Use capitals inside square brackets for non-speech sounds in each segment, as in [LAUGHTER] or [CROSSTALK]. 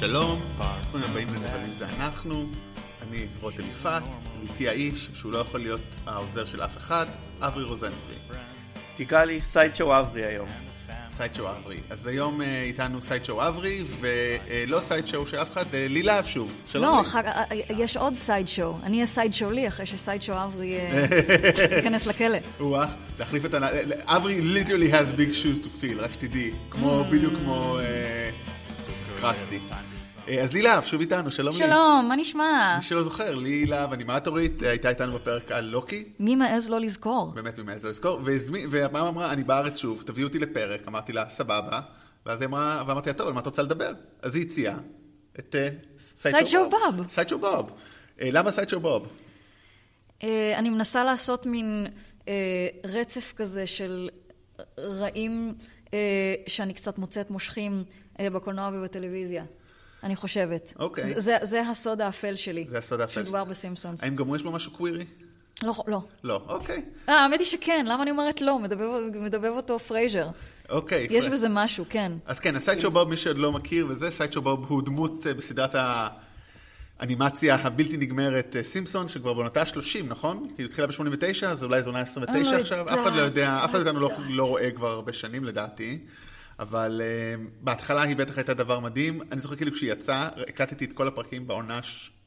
שלום, ברוכים הבאים לנבלים זה אנחנו, אני רותם יפעת, איתי האיש שהוא לא יכול להיות העוזר של אף אחד, אברי רוזנצבי. תקרא לי sideshow אברי היום. sideshow אברי. אז היום אה, איתנו sideshow אברי, ולא sideshow של אף אחד, אה, לילה שוב. שלום לא, לי. אחר כך, יש עוד sideshow. אני אהיה sideshow לי אחרי ש sideshow אברי אה, [LAUGHS] ייכנס לכלא. או-אה, להחליף את ה... אברי literally has big shoes to fill, רק שתדעי. כמו, בדיוק כמו קרסטי. אה, אז לילה, שוב איתנו, שלום לי. שלום, מה נשמע? מי שלא זוכר, לילה אנימטורית, אה, הייתה איתנו בפרק על לוקי. מי מעז לא לזכור? באמת מי מעז לא לזכור, והפעם אמרה, אני בארץ שוב, תביאו אותי לפרק, אמרתי לה, סבבה, ואז היא אמרה, ואמרתי לה, טוב, על מה את רוצה לדבר? אז היא הציעה את אה, סיידשואו בוב. סיידשואו בוב. למה סיידשואו בוב? אני מנסה לעשות מין רצף כזה של רעים שאני קצת מוצאת מושכים בקולנוע ובטלוויזיה. אני חושבת. אוקיי. זה- זה- זה הסוד האפל שלי. זה הסוד האפל שמדובר בסימפסונס. האם גם הוא יש בו משהו קווירי? לא, לא. לא, אוקיי. אה, האמת היא שכן, למה אני אומרת לא? מדבב, מדבב אותו פרייזר. אוקיי. יש פרק. בזה משהו, כן. אז כן, הסיידשואו בוב, מי שעוד לא מכיר וזה, סיידשואו בוב הוא דמות אה, בסדרת האנימציה הבלתי נגמרת אה, סימפסונס, שכבר בעונתה 30, נכון? כי היא התחילה ב-89, אז אולי זו עונה 29 אני לא עכשיו. אף אחד לא יודע, אף אחד מאיתנו לא-. לא רואה כבר הרבה שנים לדעתי. אבל uh, בהתחלה היא בטח הייתה דבר מדהים. אני זוכר כאילו כשהיא יצאה, הקלטתי את כל הפרקים בעונה.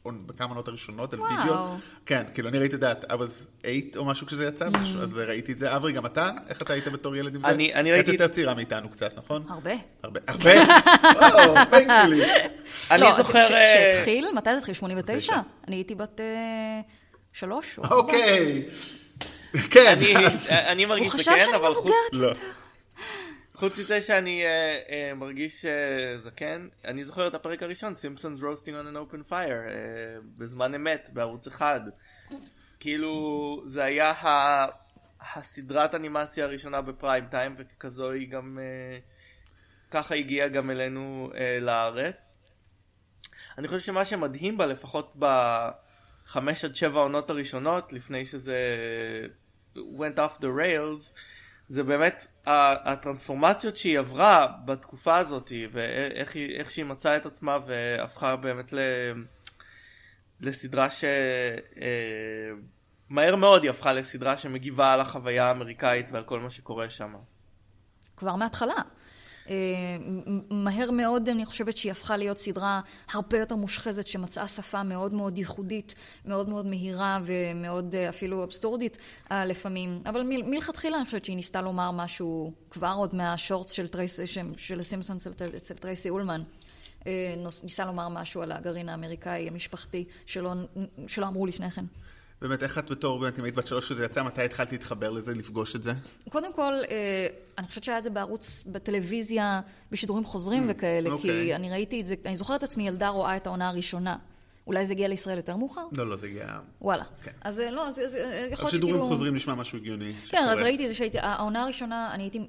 בכמה עונות הראשונות על וואו. וידאו. כן, כאילו אני ראיתי את זה, I was 8 או משהו כשזה יצא, משהו, אז ראיתי את זה. אברי, גם אתה? איך אתה היית בתור ילד עם זה? אני- אני היית ראיתי- יותר צעירה מאיתנו קצת, נכון? הרבה. הרבה, הרבה? וואו, thankfully. [LAUGHS] אני לא, זוכר... כש- אה, כשהתחיל, מתי זה התחיל? 89? תשע. אני הייתי בת אה, שלוש. אוקיי. כן. אני- אז- אני הוא מרגיש חשב זקן, שאני אבל חוץ- מבוגרת לא. יותר. חוץ מזה שאני אה, אה, מרגיש אה, זקן, אני זוכר את הפרק הראשון, Simpsons Roasting on an open fire, אה, בזמן אמת, בערוץ אחד. כאילו, זה היה ה- הסדרת אנימציה הראשונה בפריים טיים, וככזו היא גם... אה, ככה הגיעה גם אלינו אה, לארץ. אני חושב שמה שמדהים בה, לפחות בחמש עד שבע העונות הראשונות, לפני שזה went off the rails, זה באמת הטרנספורמציות שהיא עברה בתקופה הזאת, ואיך היא, איך שהיא מצאה את עצמה והפכה באמת ל, לסדרה ש... אה, מאוד היא הפכה לסדרה שמגיבה על החוויה האמריקאית ועל כל מה שקורה שם. כבר מההתחלה. אה, מהר מאוד אני חושבת שהיא הפכה להיות סדרה הרבה יותר מושחזת שמצאה שפה מאוד מאוד ייחודית, מאוד מאוד מהירה ומאוד אה, אפילו אבסטורדית אה, לפעמים. אבל מלכתחילה אני חושבת שהיא ניסתה לומר משהו כבר עוד מהשורטס של, של, של סימפסון אצל, טרייסי אולמן. ניסה לומר משהו על הגרעין האמריקאי המשפחתי שלא, שלא אמרו לפני כן. באמת, איך את בתור, באמת, אם היית בת שלוש כשזה יצא, מתי התחלת להתחבר לזה, לפגוש את זה? קודם כל, אה, אני חושבת שהיה את זה בערוץ, בטלוויזיה, בשידורים חוזרים וכאלה, אוקיי. כי אני ראיתי את זה, אני זוכרת את עצמי ילדה רואה את העונה הראשונה. אולי זה הגיע לישראל יותר מאוחר? לא, לא, זה הגיע... וואלה. כן. אז אה, לא, אז אז, אה, יכול להיות שכאילו... השידורים חוזרים נשמע משהו הגיוני. כן, אז שקורה. ראיתי את זה שהייתי, העונה הראשונה, אני הייתי,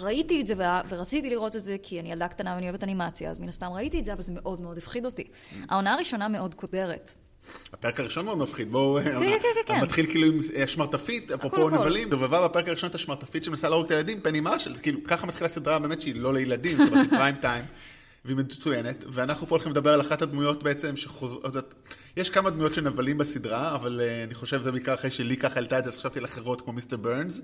ראיתי את זה ורציתי לראות את זה כי אני ילדה קטנה ואני אוהבת אנימציה, אז מן הסתם ראיתי את זה, אבל זה מאוד מאוד הפחיד אותי. העונה הראשונה מאוד קודרת. הפרק הראשון מאוד מפחיד, בואו... כן, כן, כן. מתחיל כאילו עם אה, שמרטפית, אפרופו. נבלים, דובבה בפרק הראשון את השמרטפית שמנסה להרוג את הילדים, פני מרשל, זה כאילו, ככה מתחילה סדרה באמת שהיא לא לילדים, זאת אומרת, פריים טיים, והיא מצוינת, ואנחנו פה הולכים לדבר על אחת הדמויות בעצם שחוזרות, יש כמה דמויות של נבלים בסדרה, אבל אה, אני חושב שזה בעיקר אחרי שלי ככה העלתה את זה, אז חשבתי על אחרות כמו מיסטר ברנס,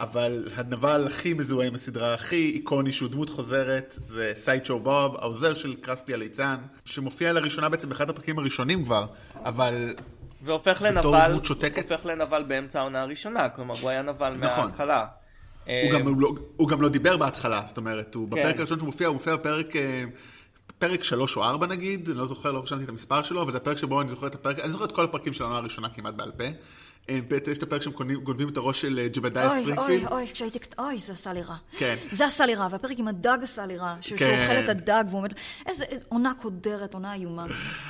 אבל הנבל הכי מזוהה עם הסדרה, הכי איקוני, שהוא דמות חוזרת, זה סיידשו בוב, העוזר של קרסטי הליצן, שמופיע לראשונה בעצם באחד הפרקים הראשונים כבר, אבל והופך לנבל, דמות שותקת? הופך לנבל באמצע העונה הראשונה, כלומר הוא היה נבל נכון. מההתחלה. הוא אה, גם, הוא, לא, הוא גם לא דיבר בהתחלה, זאת אומרת, הוא כן. בפרק הראשון שהוא מופיע, הוא מופיע בפרק, אה, פרק שלוש או ארבע נגיד, אני לא זוכר, לא רשמתי את המספר שלו, אבל זה הפרק שבו אני זוכר את הפרק, אני זוכר את כל הפרקים של העונה הראשונה כמעט בעל פה. אה, ב'- יש את הפרק שהם גונבים את הראש של אה, ג'בדאי אוי, אוי, ספרינגפילד. אוי, כשהייתי קטנה, אוי, זה עשה לי רע. כן. זה עשה לי רע, והפרק עם הדג עשה לי רע, כן. שהוא אוכל את הדג והוא עומד... איזה עונה קודרת, עונה איומה.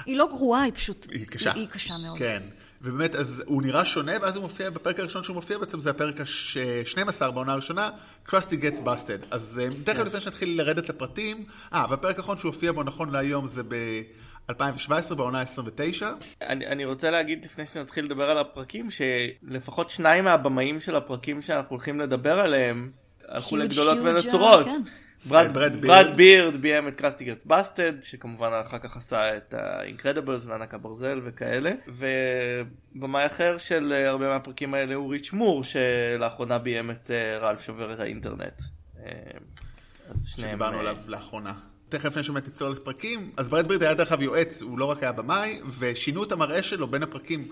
היא לא גרועה, היא פשוט... היא קשה. היא קשה מאוד. כן. ובאמת, אז הוא נראה שונה, ואז הוא מופיע, בפרק הראשון שהוא מופיע בעצם זה הפרק ה-12 בעונה הראשונה, Krusty Gets Busted. אז אה, תכף לפני שנתחיל לרדת לפרטים, אה, והפרק האחרון שהוא הופיע בו נכון להיום זה ב-2017, בעונה 29. אני, אני רוצה להגיד לפני שנתחיל לדבר על הפרקים, שלפחות שניים מהבמאים של הפרקים שאנחנו הולכים לדבר עליהם, הלכו לגדולות ונצורות. כן. ברד, ברד ברד בירד ביים את Krusty Gets Busted שכמובן אחר כך עשה את ה Incredibles וענק הברזל וכאלה ובמאי אחר של הרבה מהפרקים האלה הוא ריץ' מור שלאחרונה ביים את אה, רלף שובר את האינטרנט. אה, שדיברנו אה, עליו לאחרונה. תכף לפני שבאמת נצלול לפרקים, אז ברד בירד היה דרך אגב יועץ, הוא לא רק היה במאי, ושינו את המראה שלו בין הפרקים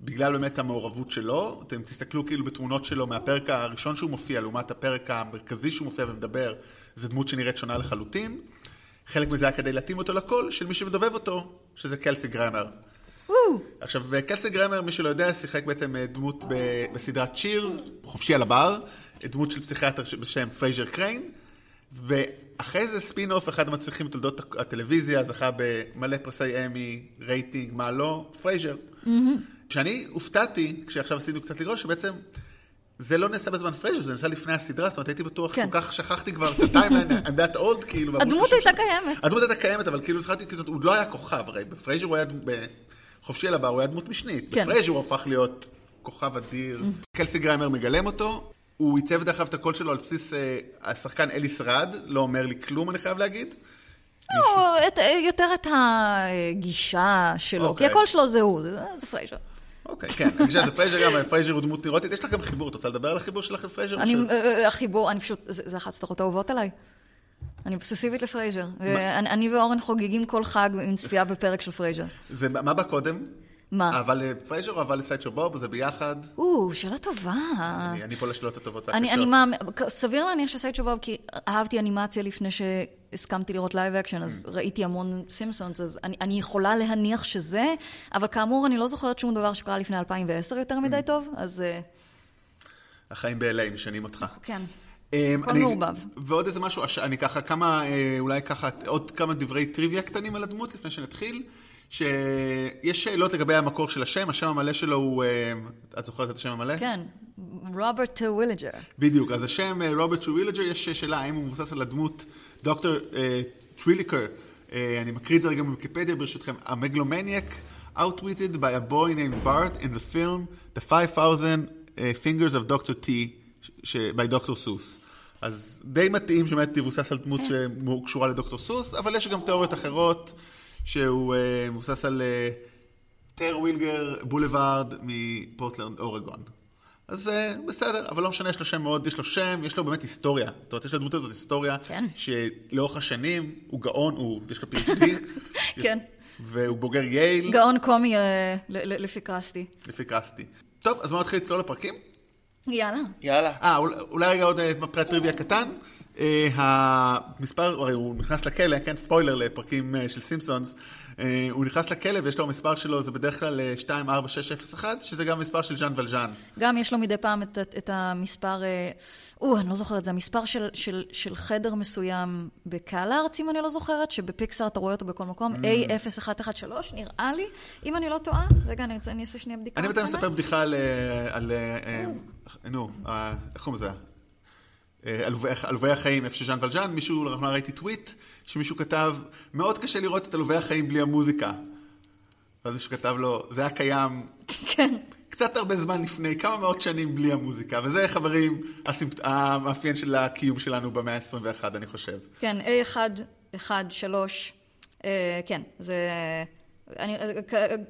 בגלל באמת המעורבות שלו. אתם תסתכלו כאילו בתמונות שלו מהפרק הראשון שהוא מופיע, לעומת הפרק המרכזי שהוא מופיע ומדבר, זו דמות שנראית שונה לחלוטין. חלק מזה היה כדי להתאים אותו לקול של מי שמדובב אותו, שזה קלסי גרמר. עכשיו, קלסי גרמר, מי שלא יודע, שיחק בעצם אה, דמות בסדרת צ'ירס, חופשי על הבר, דמות של פסיכיאטר בשם פרייזר קריין, ואחרי זה ספין אוף, אחד המצליחים בתולדות הטלוויזיה, זכה במלא פרסי אמי, רייטינג, מה לא, פרייזר. שאני הופתעתי, כשעכשיו עשינו קצת לראות, שבעצם זה לא נעשה בזמן פרייזר, זה נעשה לפני הסדרה, זאת אומרת הייתי בטוח, כן. כל כך שכחתי כבר את ה timeline, that old, כאילו. הדמות 30 הייתה. קיימת. הדמות הייתה קיימת, אבל כאילו זכרתי, כאילו, הוא לא היה כוכב, הרי בפרייזר הוא היה, בחופשי על הבר הוא היה דמות משנית. כן. בפרייזר הוא הפך להיות כוכב אדיר. קלסי גראמר מגלם אותו, הוא עיצב דרך אגב את הקול שלו על בסיס אה, השחקן אליס ראב, לא אומר לי כלום אני חייב להגיד. לא, את- יותר את הגישה שלו, כי אוקיי. הקול שלו זה הוא, זה זה פרייזר. אוקיי, כן, אני חושב שזה פרייזר גם, פרייזר הוא דמות נוירוטית, יש לך גם חיבור, את רוצה לדבר על החיבור שלך לפרייזר? אני, אה, אה, החיבור, אני פשוט, זה זה אחת הסדרות האהובות עליי. אני אובססיבית לפרייזר. ואני- אני ואורן חוגגים כל חג עם צפייה בפרק של פרייזר. זה, מה בא קודם? מה? אבל אה, פרייזר אבל סיידשואו בוב, זה ביחד? או, שאלה טובה. אני אני פה לשאלות הטובות והקשות. אני מאמין, סביר להניח שסיידשואו בוב, כי אהבתי אנימציה לפני שהסכמתי לראות live action, אז Mm. ראיתי המון סימפסונס, אז אני, אני יכולה להניח שזה, אבל כאמור, אני לא זוכרת שום דבר שקרה לפני 2010 יותר Mm. מדי טוב, אז אה, החיים ב-LA משנים אותך. כן. אמ, הכל מעורבב. ועוד איזה משהו, אני ככה כמה, אה, אולי ככה עוד כמה דברי טריוויה קטנים על הדמות לפני שנתחיל. שיש שאלות לגבי המקור של השם, השם המלא שלו הוא, אה, את זוכרת את השם המלא? כן, רוברט טרוויליגר. בדיוק, אז השם אה, רוברט טרוויליגר, יש שאלה האם הוא מבוסס על הדמות דוקטור אה, טרוויליקר, אה, אני מקריא את זה רגע מוויקיפדיה ברשותכם, ה megalomaniac outwitted by a boy named Bart in the film The 5,000 uh, Fingers of Dr. T by Dr. סוס. אז די מתאים שבאמת יבוסס על דמות שקשורה לדוקטור סוס, אבל יש גם תיאוריות אחרות שהוא אה, מבוסס על אה, Terwilliger Boulevard מפורטלנד אורגון. אז אה, בסדר, אבל לא משנה, יש לו שם מאוד, יש לו שם, יש לו באמת היסטוריה. זאת אומרת, יש לדמות הזאת היסטוריה, כן. שלאורך השנים הוא גאון, הוא, יש לו PhD, [LAUGHS] כן. והוא בוגר ייל, גאון קומי ל- לפי קרסטי. לפי קרסטי. טוב, אז בואו נתחיל לצלול לפרקים. יאללה. יאללה. אה, אול- אולי רגע עוד פרט טריוויה קטן. אה, המספר, הרי הוא נכנס לכלא, כן, ספוילר לפרקים אה, של סימפסונס. אה, הוא נכנס לכלא ויש לו המספר שלו, זה בדרך כלל אה, 24601, שזה גם המספר של ז'אן ולז'אן. גם יש לו מדי פעם את, את המספר, או, אני לא זוכרת, זה המספר של, של, של חדר מסוים בקהל הארץ, אם אני לא זוכרת, שבפיקסאר אתה רואה אותו בכל מקום, Mm. A0113, נראה לי, אם אני לא טועה. רגע, אני, רוצה- אני אעשה שנייה בדיקה. אני קטנה. מספר בדיחה על, על, נו, איך קוראים לזה? אה, עלובי החיים, איפה שז'אן ולז'אן, מישהו, לאחרונה ראיתי טוויט, שמישהו כתב, מאוד קשה לראות את עלובי החיים בלי המוזיקה. ואז מישהו כתב לו, זה היה קיים כן. קצת הרבה זמן לפני, כמה מאות שנים בלי המוזיקה, וזה, חברים, הסימפ... המאפיין של הקיום שלנו במאה ה-21, אני חושב. כן, A113, אה, כן, זה... אני, uh,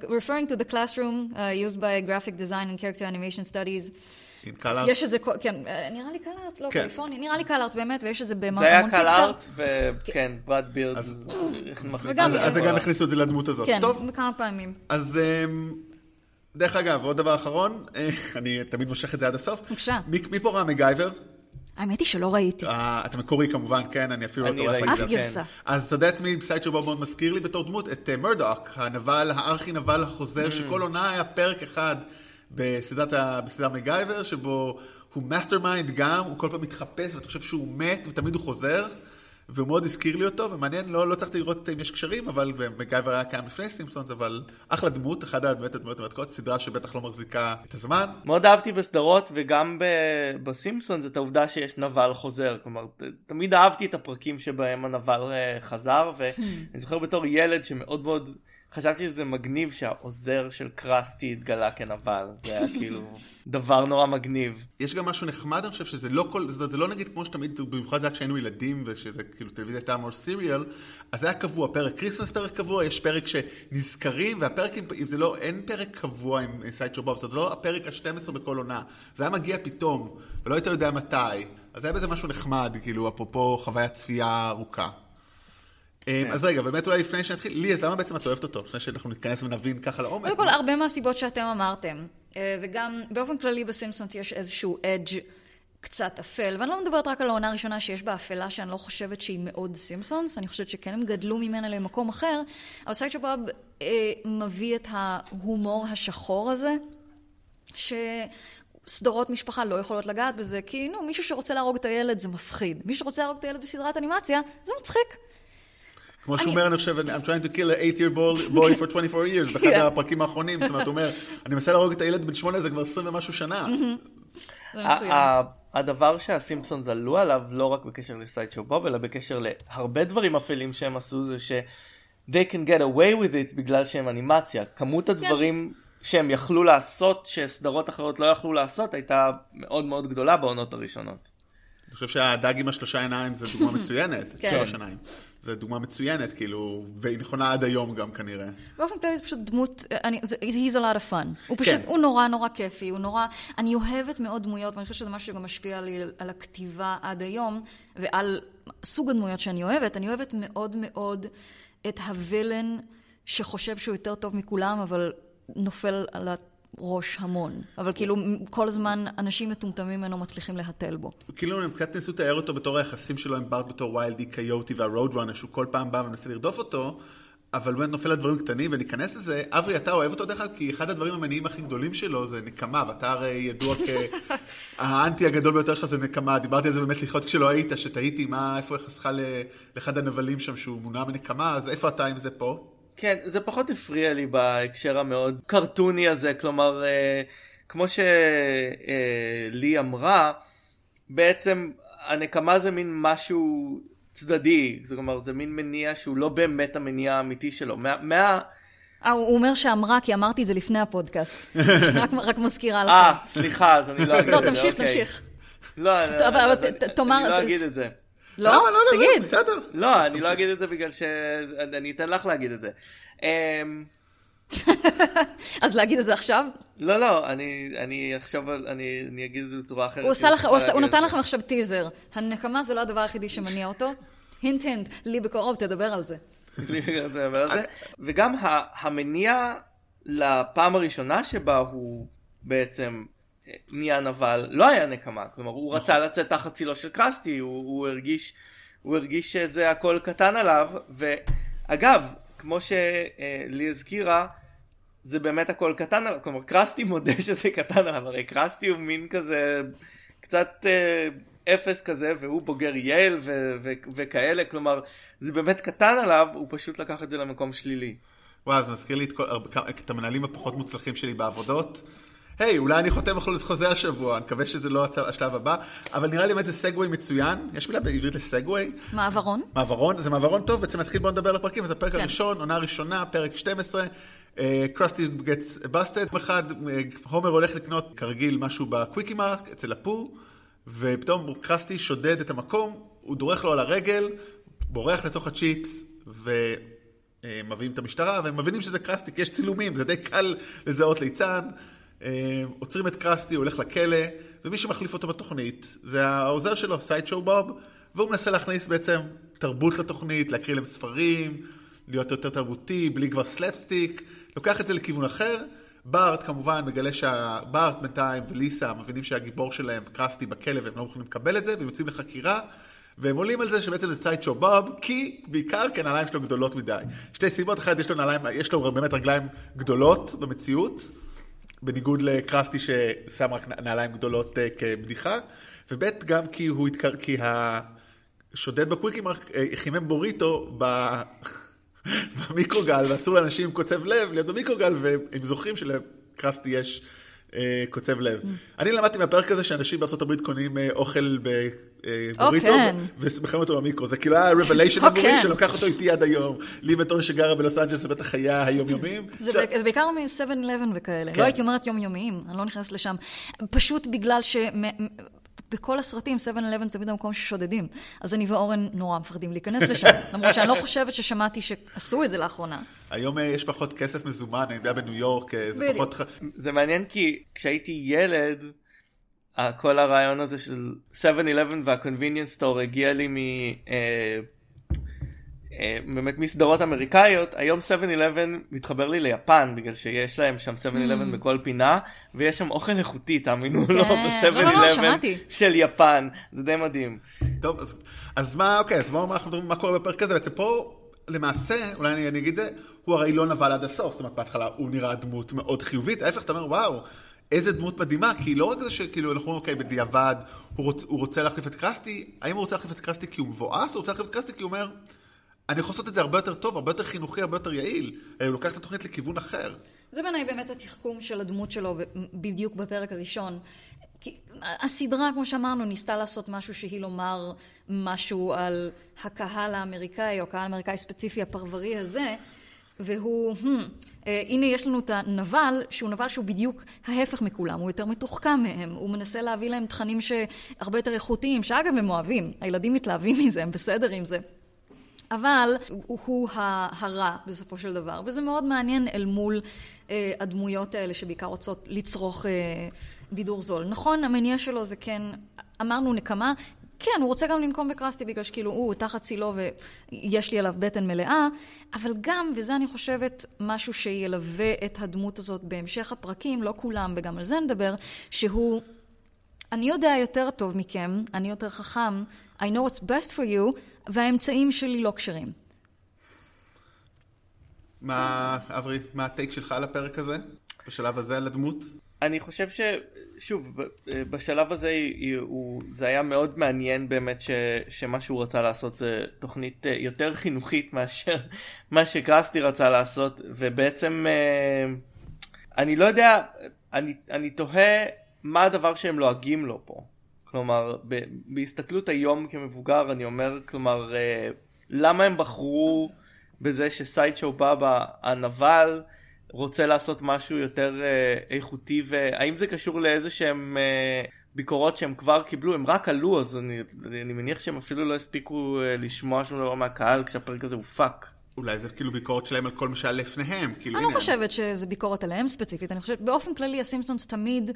referring to the classroom uh, used by graphic design and character animation studies. קהל אז ארץ. יש את זה, כן, אה, נראה לי קל ארץ, לא כן. קליפורניה, נראה לי קל ארץ באמת, ויש את זה בהמון זה היה קל פיקסאר. ארץ, וכן, ברד בירד. אז- וגם- אז, אז זה גם הכניסו את זה לדמות הזאת. כן, טוב, כמה פעמים. אז אמ, דרך אגב, עוד דבר אחרון, אה, אני תמיד מושך את זה עד הסוף. בבקשה. מי, פה ראה מגייבר? האמת היא שלא ראיתי. אה, אתה מקורי כמובן, כן, אני אפילו לא אני טורח ראיתי. להגיד אף. גרסה. אז אתה יודע את מי סיידשו בוב מאוד מזכיר לי בתור דמות? את מרדוק, הנבל, הארכי נבל החוזר, שכל עונה היה פרק אחד בסדרת ה- בסדרת מגייבר, שבו הוא mastermind גם, הוא כל פעם מתחפש ואתה חושב שהוא מת ותמיד הוא חוזר. והוא מאוד הזכיר לי אותו, ומעניין, לא, לא הצלחתי לראות אם יש קשרים, אבל, ומגייבר היה קיים לפני סימפסונס, אבל אחלה דמות, אחת באמת הדמויות המתוקות, סדרה שבטח לא מחזיקה את הזמן. מאוד אהבתי בסדרות וגם ב- בסימפסונס את העובדה שיש נבל חוזר. כלומר, ת- תמיד אהבתי את הפרקים שבהם הנבל אה, חזר, ואני [LAUGHS] זוכר בתור ילד שמאוד מאוד חשבתי שזה מגניב שהעוזר של קרסטי התגלה כנבל, זה היה כאילו [LAUGHS] דבר נורא מגניב. יש גם משהו נחמד, אני חושב שזה לא כל, זאת אומרת, זה לא נגיד כמו שתמיד, במיוחד זה היה כשהיינו ילדים, ושזה כאילו טלוויזיה הייתה more serial, אז זה היה קבוע, פרק Christmas פרק קבוע, יש פרק שנזכרים, והפרק, אם זה לא, אין פרק קבוע עם סיידשואו בוב, זאת אומרת, זה לא הפרק ה-12 בכל עונה, זה היה מגיע פתאום, ולא היית יודע מתי, אז היה בזה משהו נחמד, כאילו, אפרופו חוויית צפייה ארוכה. כן. אז רגע, באמת אולי לפני שנתחיל, לי, אז למה בעצם את אוהבת אותו? לפני שאנחנו נתכנס ונבין ככה לעומק. קודם כל, הרבה מהסיבות שאתם אמרתם, אה, וגם באופן כללי בסימפסונס יש איזשהו אדג' קצת אפל, ואני לא מדברת רק על העונה הראשונה שיש בה אפלה שאני לא חושבת שהיא מאוד סימפסונס, אני חושבת שכן הם גדלו ממנה למקום אחר, אבל סיידשו בוב אה, מביא את ההומור השחור הזה, שסדרות משפחה לא יכולות לגעת בזה, כי נו, מישהו שרוצה להרוג את הילד זה מפחיד, מישהו שרוצה להרוג את הילד בסדרת אנימציה זה מצחיק. כמו שהוא אומר, אני חושב, I'm trying to kill a 8-year boy- boy for 24 years, באחד כן. הפרקים האחרונים, זאת אומרת, הוא אומר, אני מנסה להרוג את הילד בן שמונה, זה כבר 20 ומשהו שנה. הדבר שהסימפסונס עלו עליו לא רק בקשר לסייד שואו בוב אלא בקשר להרבה דברים אפלים שהם עשו זה ש they can get away with it בגלל שהם אנימציה כמות הדברים שהם יכלו לעשות שסדרות אחרות לא יכלו לעשות הייתה מאוד מאוד גדולה בעונות הראשונות. אני חושב שהדג עם השלושה עיניים זה דוגמה [LAUGHS] מצוינת. כן. שלוש עיניים. זה דוגמה מצוינת, כאילו, והיא נכונה עד היום גם כנראה. באופן כללי זה פשוט דמות, אני, he's a lot of fun. הוא פשוט, כן. הוא נורא נורא כיפי, הוא נורא, אני אוהבת מאוד דמויות, ואני חושבת שזה משהו שגם משפיע עלי על הכתיבה עד היום, ועל סוג הדמויות שאני אוהבת. אני אוהבת מאוד מאוד את הווילן שחושב שהוא יותר טוב מכולם, אבל נופל על הראש המון. אבל כאילו, כל הזמן אנשים מטומטמים ממנו מצליחים להתל בו. כאילו הם קצת ניסו לתאר אותו בתור היחסים שלו עם בארט בתור ויילדי, קיוטי והרוד ראנר, שהוא כל פעם בא ומנסה לרדוף אותו, אבל באמת נופל על דברים קטנים, וניכנס לזה. אברי, אתה אוהב אותו דרך אגב, כי אחד הדברים המניעים הכי גדולים שלו זה נקמה, ואתה הרי ידוע כהאנטי [LAUGHS] הגדול ביותר שלך זה נקמה. דיברתי על זה באמת לחיות כשלא היית, שתהיתי מה, איפה ל- לאחד הנבלים שם שהוא מונע מנקמה, אז איפה אתה עם זה פה? כן, זה פחות הפריע לי בהקשר המאוד קרטוני הזה, כלומר, אה, כמו שלי אמרה, בעצם הנקמה זה מין משהו צדדי, זאת אומרת, זה מין מניע שהוא לא באמת המניע האמיתי שלו. מה... מה... אה, הוא אומר שאמרה, כי אמרתי את זה לפני הפודקאסט. [LAUGHS] רק, רק מזכירה לך. אה, סליחה, אז אני לא [LAUGHS] אגיד לא, את זה, תמשיך, אוקיי. תמשיך. לא, אני- לא אגיד את זה. לא? למה? לא, לא, לא, תגיד. בסדר. לא, אני לא אגיד את זה בגלל ש... אני אתן לך להגיד את זה. אמ, [LAUGHS] אז להגיד את זה עכשיו? לא, לא, אני, אני עכשיו, אני, אני אגיד את זה בצורה אחרת. הוא, עשה לך, הוא, עשה, הוא נתן לכם עכשיו טיזר. הנקמה זה לא הדבר היחידי שמניע אותו. הינט הינט, [LAUGHS] לי בקרוב תדבר על זה. וגם ה- המניע לפעם הראשונה שבה הוא בעצם נהיה נבל, לא היה נקמה. כלומר, הוא נכון. רצה לצאת תחת צילו של קרסטי, הוא, הוא הרגיש, הוא הרגיש שזה הכל קטן עליו, ואגב, כמו שלי הזכירה, זה באמת הכל קטן עליו, כלומר קרסטי מודה [LAUGHS] שזה קטן עליו, הרי קרסטי הוא מין כזה קצת אה, אפס כזה, והוא בוגר יייל ו- ו- וכאלה, כלומר זה באמת קטן עליו, הוא פשוט לקח את זה למקום שלילי. וואו, זה מזכיר לי את, כל, את המנהלים הפחות מוצלחים שלי בעבודות. היי, אולי אני חותם זאת חוזה השבוע, אני מקווה שזה לא השלב הבא, אבל נראה לי באמת זה סגווי מצוין. יש מילה בעברית לסגווי? מעברון? מעברון, זה מעברון טוב, בעצם נתחיל בוא נדבר על הפרקים, אז הפרק כן. הראשון, עונה ראשונה, פרק 12, קרסטי גטס בסטד, יום אחד אה, הומר הולך לקנות כרגיל משהו בקוויקי מרק אצל הפו, ופתאום קרסטי שודד את המקום, הוא דורך לו על הרגל, בורח לתוך הצ'יפס, ומביאים את המשטרה, והם מבינים שזה קרסטי, כי יש צילומים, זה די קל לזהות ליצן. אה, עוצרים את קרסטי, הוא הולך לכלא, ומי שמחליף אותו בתוכנית זה העוזר שלו, סיידשואו בוב, והוא מנסה להכניס בעצם תרבות לתוכנית, להקריא להם ספרים, להיות יותר תרבותי, בלי כבר סלפסטיק, לוקח את זה לכיוון אחר. בארט כמובן מגלה שהבארט בינתיים וליסה מבינים שהגיבור שלהם קרסטי בכלא והם לא מוכנים לקבל את זה, והם יוצאים לחקירה. והם עולים על זה שבעצם זה סיידשואו בוב, כי בעיקר כי הנעליים שלו גדולות מדי. שתי סיבות, אחת יש לו נעליים, יש לו באמת רגליים גדולות במציאות, בניגוד לקרסטי ששם רק נעליים גדולות אה, כבדיחה, וב' גם כי הוא התקר... כי השודד בקוויקי מארט אה, חימם בוריטו ב... [LAUGHS] במיקרוגל, ואסור לאנשים עם קוצב לב להיות במיקרוגל, והם זוכרים שלקרסטי יש קוצב לב. אני למדתי מהפרק הזה שאנשים בארצות הברית קונים אה, אוכל בבוריטו, כן. ושמים אותו במיקרו. זה כאילו היה revelation [LAUGHS] עבורי, כן. שלוקח אותו איתי עד היום. לי בתור שגרה בלוס אנג'לס, זה בטח היה היומיומים. [LAUGHS] זה בעיקר מ-7-11 וכאלה. כן. לא הייתי אומרת יומיומיים, אני לא נכנסת לשם. פשוט בגלל ש... בכל הסרטים 7-11 זה תמיד המקום ששודדים. אז אני ואורן נורא מפחדים להיכנס לשם. [LAUGHS] למרות שאני לא חושבת ששמעתי שעשו את זה לאחרונה. היום אה, יש פחות כסף מזומן, אני יודע, בניו יורק, אה, זה בדיוק. פחות... זה מעניין כי כשהייתי ילד, כל הרעיון הזה של 7-11 וה-convenience store הגיע לי מ... אה, באמת מסדרות אמריקאיות, היום 7-11 מתחבר לי ליפן בגלל שיש להם שם 7-11 בכל פינה ויש שם אוכל איכותי תאמינו או לא כן. לא, לא, לא, ב-7-11. של יפן. זה די מדהים. טוב, אז, אז מה, אוקיי, אז בואו אנחנו מדברים מה קורה בפרק הזה, בעצם פה, למעשה, אולי אני, אני אגיד את זה, הוא הרי לא נבל עד הסוף, זאת אומרת, בהתחלה הוא נראה דמות מאוד חיובית, ההפך, אתה אומר, וואו, איזה דמות מדהימה, כי לא רק זה שכאילו, אנחנו אומרים, אוקיי, בדיעבד, הוא, רוצ, הוא רוצה להחליף את קרסטי, האם הוא רוצה להחליף את קרסטי כי הוא מבואס, או הוא רוצה להחליף את קרסטי כי הוא אומר, אני יכול לעשות את זה הרבה יותר טוב, הרבה יותר חינוכי, הרבה יותר יעיל, הוא לוקח את התוכנית לכיוון אחר. זה בעיניי באמת התחכום של הדמות שלו בדיוק בפרק הראשון. כי הסדרה, כמו שאמרנו, ניסתה לעשות משהו שהיא לומר משהו על הקהל האמריקאי, או הקהל האמריקאי הספציפי הפרברי הזה, והוא, hmm, אה, הנה יש לנו את הנבל, שהוא נבל שהוא בדיוק ההפך מכולם, הוא יותר מתוחכם מהם, הוא מנסה להביא להם תכנים שהרבה יותר איכותיים, שאגב הם אוהבים, הילדים מתלהבים מזה, הם בסדר עם זה. אבל הוא, הרע בסופו של דבר, וזה מאוד מעניין אל מול אה, הדמויות האלה שבעיקר רוצות לצרוך אה, בידור זול. נכון, המניע שלו זה כן, אמרנו נקמה, כן, הוא רוצה גם לנקום בקרסטי בגלל שכאילו הוא תחת צילו ויש לי עליו בטן מלאה, אבל גם, וזה אני חושבת משהו שילווה את הדמות הזאת בהמשך הפרקים, לא כולם וגם על זה נדבר, שהוא אני יודע יותר טוב מכם, אני יותר חכם, I know what's best for you, והאמצעים שלי לא כשרים. מה, אברי, מה הטייק שלך על הפרק הזה? בשלב הזה על הדמות? אני חושב ששוב ב- בשלב הזה הוא, זה היה מאוד מעניין באמת ש, שמה שהוא רצה לעשות זה תוכנית אה, יותר חינוכית מאשר [LAUGHS] מה שקרסטי רצה לעשות ובעצם אה, אני לא יודע אני, אני תוהה מה הדבר שהם לועגים לו פה כלומר ב, בהסתכלות היום כמבוגר אני אומר כלומר אה, למה הם בחרו בזה שסיידשו בבא הנבל רוצה לעשות משהו יותר אה, איכותי והאם זה קשור לאיזה שהם אה, ביקורות שהם כבר קיבלו? הם רק עלו אז אני, אני מניח שהם אפילו לא הספיקו אה, לשמוע שום דבר מהקהל כשהפרק הזה הופק. אולי זה כאילו ביקורת שלהם על כל מה שהיה לפניהם, כאילו אני לא חושבת שזה ביקורת עליהם ספציפית, אני חושבת, באופן כללי הסימפסונס תמיד,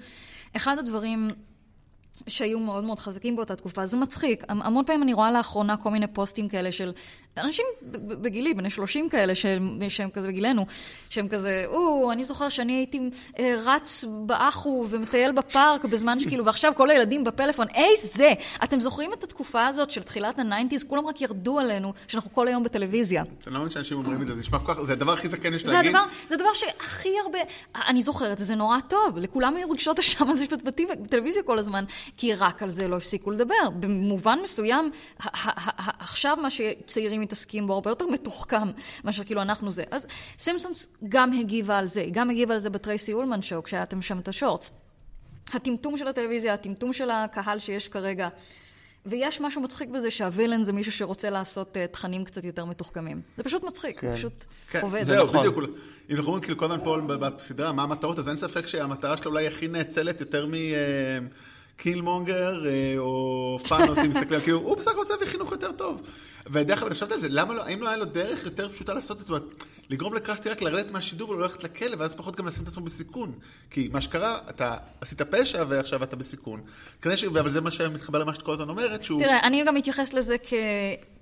אחד הדברים שהיו מאוד מאוד חזקים באותה תקופה, זה מצחיק. המ- המון פעמים אני רואה לאחרונה כל מיני פוסטים כאלה של אנשים בגילי, בני 30 כאלה, שהם, שהם כזה בגילנו, שהם כזה, או, אני זוכר שאני הייתי אה, רץ באחו ומטייל בפארק בזמן שכאילו, ועכשיו כל הילדים בפלאפון, איזה! אתם זוכרים את התקופה הזאת של תחילת ה nineties? כולם רק ירדו עלינו, שאנחנו כל היום בטלוויזיה. אני לא מבין שאנשים אומרים את זה, זה נשמע כל כך, זה הדבר הכי זקן יש להגיד. זה הדבר שהכי הרבה, אני זוכרת, זה נורא טוב, לכולם היו רגשות אשם על זה בטלוויזיה- כל הזמן, כי רק על זה לא הפסיקו לדבר. במובן מסוים, עכשיו מה שצעירים מתעסקים בו הרבה יותר מתוחכם מאשר כאילו אנחנו זה. אז סימפסונס גם הגיבה על זה, היא גם הגיבה על זה בטרייסי אולמן שואו, כשהייתם שם את השורטס. הטמטום של הטלוויזיה, הטמטום של הקהל שיש כרגע. ויש משהו מצחיק בזה שהווילן זה מישהו שרוצה לעשות uh, תכנים קצת יותר מתוחכמים. זה פשוט מצחיק, כן. זה פשוט כן, עובד. זהו, נכון. בדיוק. אם אנחנו אומרים כאילו כל הזמן פה בסדרה, מה המטרות, אז אין ספק שהמטרה שלו אולי הכי נאצלת יותר מ... אה, קילמונגר אה, או פאנוס, אם מסתכלים, כאילו, הוא בסך הכל עושה חינוך יותר טוב. ודרך אגב, חשבתי על זה, למה לא, האם לא היה לו דרך יותר פשוטה לעשות את זה? זאת אומרת, לגרום לקרסטי רק לרדת מהשידור וללכת לכלא, ואז פחות גם לשים את עצמו בסיכון. כי מה שקרה, אתה עשית פשע ועכשיו אתה בסיכון. כנראה ש... אבל זה מה שמתחבר למה שאת כל הזמן אומרת, שהוא... תראה, אני גם מתייחס לזה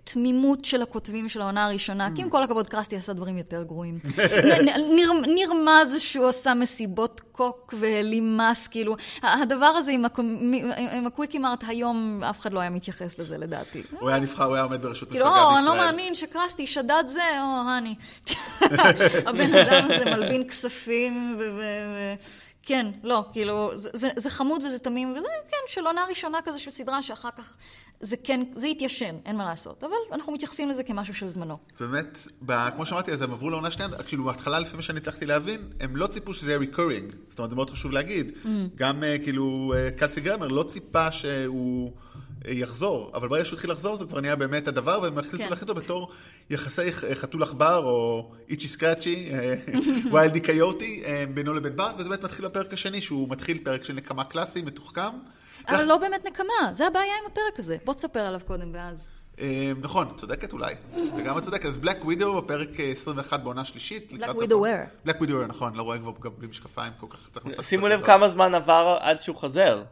כתמימות של הכותבים של העונה הראשונה, כי עם כל הכבוד, קרסטי עשה דברים יותר גרועים. [LAUGHS] נרמז שהוא עשה מסיבות קוק והעלים מס, כאילו, הדבר הזה עם הקו- מ- עם הקוויקי מארט היום, אף אחד לא היה מתייחס לזה לדעתי. הוא היה נבחר, הוא היה עומד בראשות כאילו, מפלגה או, בישראל. אני לא מאמין שקרסטי שדד זה, או, הני. [LAUGHS] הבן אדם הזה מלבין כספים, ו- כן, לא, כאילו, זה, זה, זה חמוד וזה תמים, וזה, כן, של עונה ראשונה כזה של סדרה שאחר כך זה כן, זה התיישן, אין מה לעשות. אבל אנחנו מתייחסים לזה כמשהו של זמנו. באמת, ב- כמו שאמרתי, אז הם עברו לעונה שנייה, כאילו בהתחלה, לפי מה שאני הצלחתי להבין, הם לא ציפו שזה יהיה recurring. זאת אומרת, זה מאוד חשוב להגיד. גם אה, כאילו, אה, קלסי גרמר לא ציפה שהוא אה, יחזור, אבל ברגע שהוא התחיל לחזור, זה כבר נהיה באמת הדבר, והם החליטו כן. אותו בתור יחסי חתול עכבר, או איצ'י סקראצ'י, [LAUGHS] ויילדי קיוטי, בינו לבין בארט, וזה באמת מתחיל בפרק השני, שהוא מתחיל פרק של נקמה קלאסי, מתוחכם. אבל לא באמת נקמה, זה הבעיה עם הפרק הזה. בוא תספר עליו קודם ואז. אה, נכון, צודקת אולי. לגמרי צודקת. אז בלק ווידו בפרק אה, 21 בעונה שלישית. לקראת סוף- Widower. בלק ווידו, נכון, לא רואה כבר גם בלי משקפיים כל כך, צריך לשחק. שימו. לב כמה זמן עבר עד שהוא חוזר.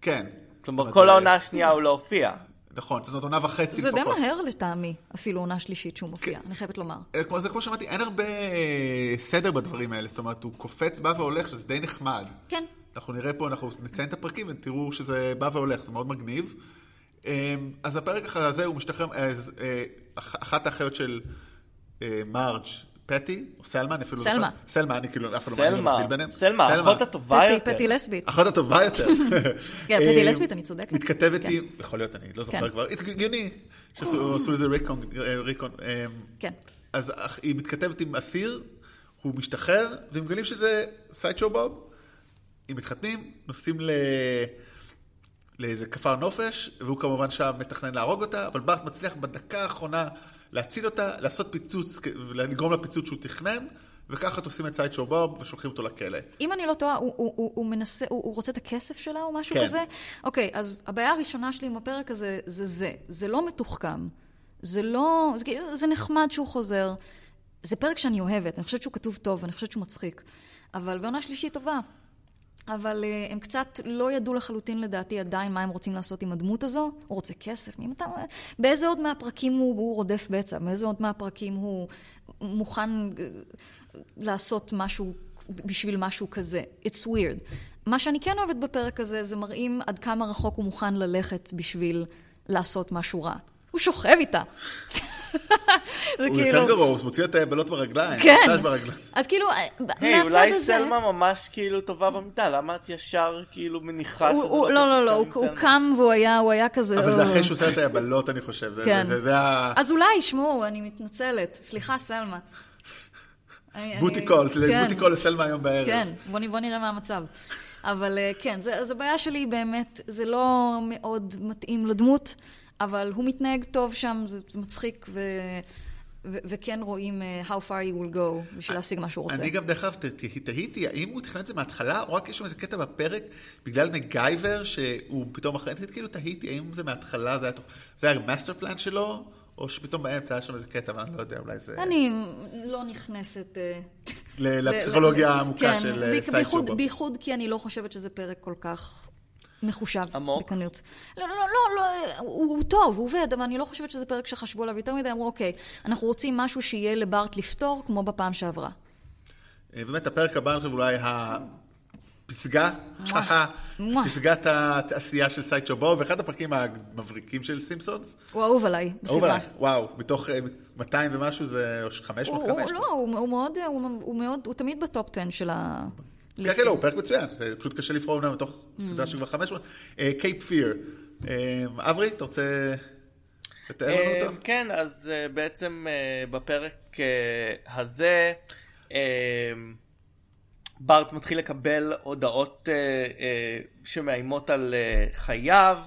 כן. כלומר, כל העונה השנייה הוא לא הופיע. נכון, זאת אומרת עונה וחצי זה די לפחות. מהר לטעמי, אפילו עונה שלישית שהוא מופיע, כן. אני חייבת לומר. אה, זה כמו שאמרתי, אין הרבה אה, סדר בדברים האלה, זאת אומרת, הוא קופץ, בא והולך, שזה די נחמד. כן. אנחנו נראה פה, אנחנו נציין את הפרקים ותראו שזה בא והולך, זה מאוד מגניב. אה, אז הפרק הזה הוא משתחרר, אה, אז, אה, אח- אחת האחיות של אה, מרג' פטי, או סלמה, אני אפילו לא סלמה. זוכר. סלמה, אני כאילו, אף אחד לא אני לא סלמה, מבדיל ביניהם. סלמה, האחות הטובה פטי, יותר. פטי לסבית. אחת הטובה יותר. [LAUGHS] כן, פטי אה, לסבית, אני צודקת? מתכתבת כן. עם, יכול להיות, אני לא זוכר כן. כבר, הגיוני, שעשו עשו לזה ריקון, אה, ריקון, אה, כן. אז היא מתכתבת עם אסיר, הוא משתחרר, והם מגלים שזה סיידשו בוב, הם מתחתנים, נוסעים ל... לאיזה כפר נופש, והוא כמובן שם מתכנן להרוג אותה, אבל בארט מצליח בדקה האחרונה להציל אותה, לעשות פיצוץ, לגרום לפיצוץ שהוא תכנן, וככה תופסים את סיידשו בוב ושולחים אותו לכלא. אם אני לא טועה, הוא, הוא, הוא, הוא מנסה, הוא, הוא רוצה את הכסף שלה או משהו כן. כזה? אוקיי, אז הבעיה הראשונה שלי עם הפרק הזה, זה זה. זה לא מתוחכם. זה לא... זה, זה נחמד שהוא חוזר. זה פרק שאני אוהבת, אני חושבת שהוא כתוב טוב, אני חושבת שהוא מצחיק. אבל בעונה שלישית טובה. אבל uh, הם קצת לא ידעו לחלוטין לדעתי עדיין מה הם רוצים לעשות עם הדמות הזו. הוא רוצה כסף, מי אתה... באיזה עוד מהפרקים הוא, הוא רודף בצע? באיזה עוד מהפרקים הוא מוכן אה, לעשות משהו בשביל משהו כזה? It's weird. מה שאני כן אוהבת בפרק הזה, זה מראים עד כמה רחוק הוא מוכן ללכת בשביל לעשות משהו רע. הוא שוכב איתה. [LAUGHS] זה הוא כאילו- יותר גרוע, הוא מוציא את היבלות ברגליים, כן. אז כאילו, היי, מהצד אולי הזה... סלמה ממש כאילו טובה במיטה, למה את ישר כאילו מניחה הוא- שזה הוא- לא לא, לא, לא, הוא? קם והוא היה, הוא היה כזה... אבל זה "אה". אחרי שהוא עושה את היבלות, אני חושב. זה- כן. זה- זה ה... אז אולי, שמעו, אני מתנצלת. סליחה, סלמה. בוטי קול, בוטי קול לסלמה היום בערב. כן, בוא נראה מה המצב. אבל אה, כן, זה- אז הבעיה שלי באמת, זה לא מאוד מתאים לדמות, אבל הוא מתנהג טוב שם, זה זה מצחיק, ו... ו- וכן רואים אה, how far he will go בשביל להשיג מה שהוא רוצה. אני גם דרך אגב תהיתי, האם הוא תכנן את זה מההתחלה, או רק יש שם איזה קטע בפרק, בגלל מגייבר, שהוא פתאום אחרי, כאילו תהיתי, האם זה מההתחלה, זה היה זה היה master plan שלו, או שפתאום באמצע היה שם איזה קטע, אבל אני לא יודע, אולי זה... אני לא נכנסת... אה, לפסיכולוגיה העמוקה כן, של אה, סיידשואו בוב. בייחוד כי אני לא חושבת שזה פרק כל כך מחושב. עמוק? בקניות. לא, לא, לא, לא, הוא, הוא טוב, הוא עובד, אבל אני לא חושבת שזה פרק שחשבו עליו יותר מדי, אמרו, אוקיי, אנחנו רוצים משהו שיהיה לבארט לפתור, כמו בפעם שעברה. אה, באמת, הפרק הבא, אני חושב, אולי הפסגה, מואה. פסגת התעשייה של סיידשואו בוב, ואחד הפרקים המבריקים של סימפסונס. הוא אהוב עליי, אהוב בסדרה. עליי, וואו, מתוך אה, 200 ומשהו זה, או 500, הוא, הוא, 500. לא, הוא, הוא מאוד, הוא, הוא מאוד, הוא תמיד ב top 10 של ה... כן, כן, לא, הוא פרק מצוין, זה פשוט קשה לבחור ממנו מתוך סדרה של כבר 500. Cape Feare. אברי, אתה רוצה לתאר לנו אה, אותו? כן, אז אה, בעצם אה, בפרק הזה, בארט מתחיל לקבל הודעות שמאיימות על חייו.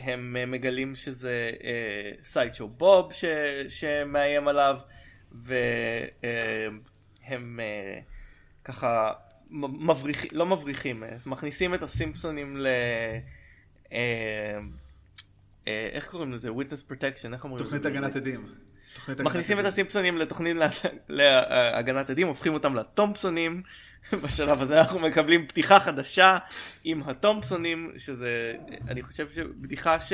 הם מגלים שזה סיידשו בוב שמאיים עליו, והם ככה מבריחים, לא מבריחים, אה, מכניסים את הסימפסונים ל... אה, אה, איך קוראים לזה? witness protection, איך אומרים? תוכנית? הגנת עדים. מכניסים את. הסימפסונים לתוכנית לה- להגנת עדים, הופכים אותם לתומפסונים. [LAUGHS] בשלב הזה אנחנו מקבלים פתיחה חדשה עם התומפסונים, שזה, אני חושב שבדיחה ש...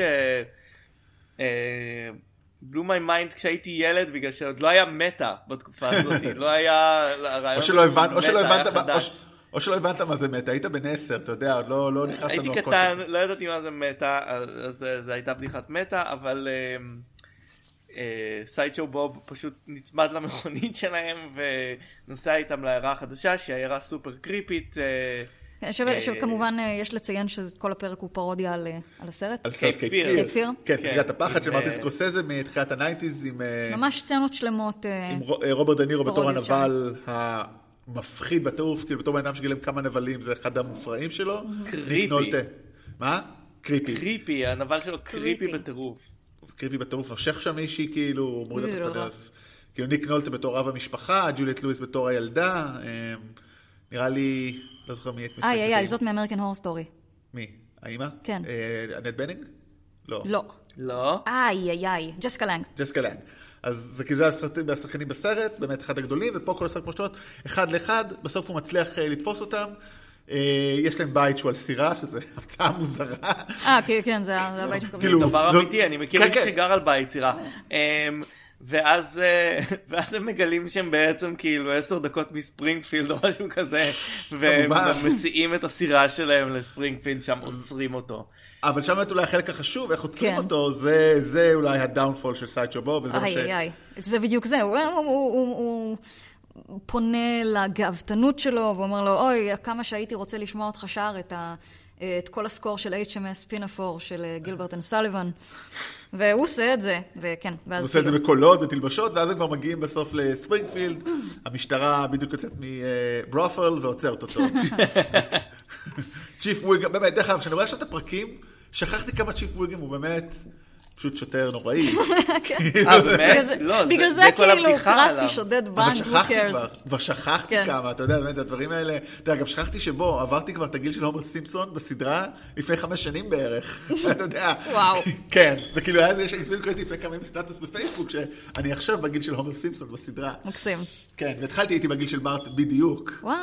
blew my mind כשהייתי ילד בגלל שעוד לא היה מטא בתקופה הזאת, [LAUGHS] לא היה הרעיון או שלא הבנת, או הבנת, מה- חדש. או שלא הבנת מה זה מטא, היית בן עשר, אתה יודע, עוד לא לא נכנס הייתי לנו קטן, הקונספט. לא ידעתי מה זה מטא, אז זה- זה הייתה בדיחת מטא, אבל סיידשו בוב פשוט נצמד למכונית שלהם ונוסע איתם לעיירה החדשה, שהיא עיירה סופר קריפית, אה, שווה- שכמובן אה, יש לציין שכל הפרק הוא פרודיה על אה, על הסרט. על סרט Cape Fear. Cape Fear. כן, כן, פסגת הפחד של מרטין אה, סקורסזה מתחילת ה nineties עם אה, ממש סצנות שלמות. אה, עם רו- אה, רוברט דנירו בתור הנבל המפחיד בטירוף, כאילו בתור בן אדם שגילם כמה נבלים, זה אחד המופרעים שלו. creepy. מה? creepy. creepy, הנבל שלו creepy. בטירוף. creepy בטירוף, נושך שם מישהי, כאילו, מוריד את לא הפדר. רע. כאילו ניק נולטה בתור אב המשפחה, ג'וליאט לואיס בתור הילדה. אה, נראה לי, לא זוכר מי את משחקת. איי, איי, איי, זאת מ American Horror Story. מי? האימא? כן. אה, אנט בנינג? לא. לא. לא? איי, איי, איי, ג'סיקה לנג. ג'סיקה לנג. אז זה כאילו זה הסרטים- השחקנים בסרט, באמת אחד הגדולים, ופה כל הסרט כמו שאתה אומר, אחד לאחד, בסוף הוא מצליח אה, לתפוס אותם. אה, יש להם בית שהוא על סירה, שזה [LAUGHS] המצאה מוזרה. אה, כן, כן, זה הבית של כאילו, דבר אמיתי, אני מכיר כן, מישהו כן. שגר על בית סירה. ואז, אה, [LAUGHS] ואז הם מגלים שהם בעצם כאילו עשר דקות מספרינגפילד או משהו כזה, [LAUGHS] והם. מסיעים את הסירה שלהם לספרינגפילד, שם עוצרים אותו. אבל שם באמת אולי החלק החשוב, איך עוצרים כן. אותו, זה, זה אולי הדאונפול של סיידשו בוב, וזה מה ש... איי, איי, איי. זה בדיוק זה, הוא, הוא, הוא, הוא, הוא פונה לגאוותנות שלו ואומר לו, אוי, כמה שהייתי רוצה לשמוע אותך שר את, ה, את כל ה score של HMS Pinafore של אה, Gilbert and Sullivan. והוא עושה את זה, וכן, ואז הוא עושה את זה כאילו- בקולות, בתלבושות, ואז הם כבר מגיעים בסוף לספרינגפילד, המשטרה בדיוק יוצאת מבורדל ועוצרת אותו. [LAUGHS] צ'יפ וויגם, באמת, דרך אגב, כשאני רואה עכשיו את הפרקים, שכחתי כמה צ'יפ וויגם הוא באמת פשוט שוטר נוראי. אה, באמת? בגלל זה- לא, זה- בגלל זה זה כאילו, עליו. שודד אבל בנק, who שכחתי cares. כבר, כבר שכחתי כן. כמה, אתה יודע, באמת, הדברים האלה, אתה יודע, גם שכחתי שבו, עברתי כבר את הגיל של הומר סימפסון בסדרה לפני חמש שנים בערך, [LAUGHS] אתה יודע. וואו. [LAUGHS] כן, זה כאילו היה איזה, יש לי קראתי לפני כמה ימים סטטוס בפייסבוק, שאני עכשיו בגיל של הומר סימפסון בסדרה. מקסים. כן, והתחלתי, הייתי בגיל של מארט בדיוק. וואו.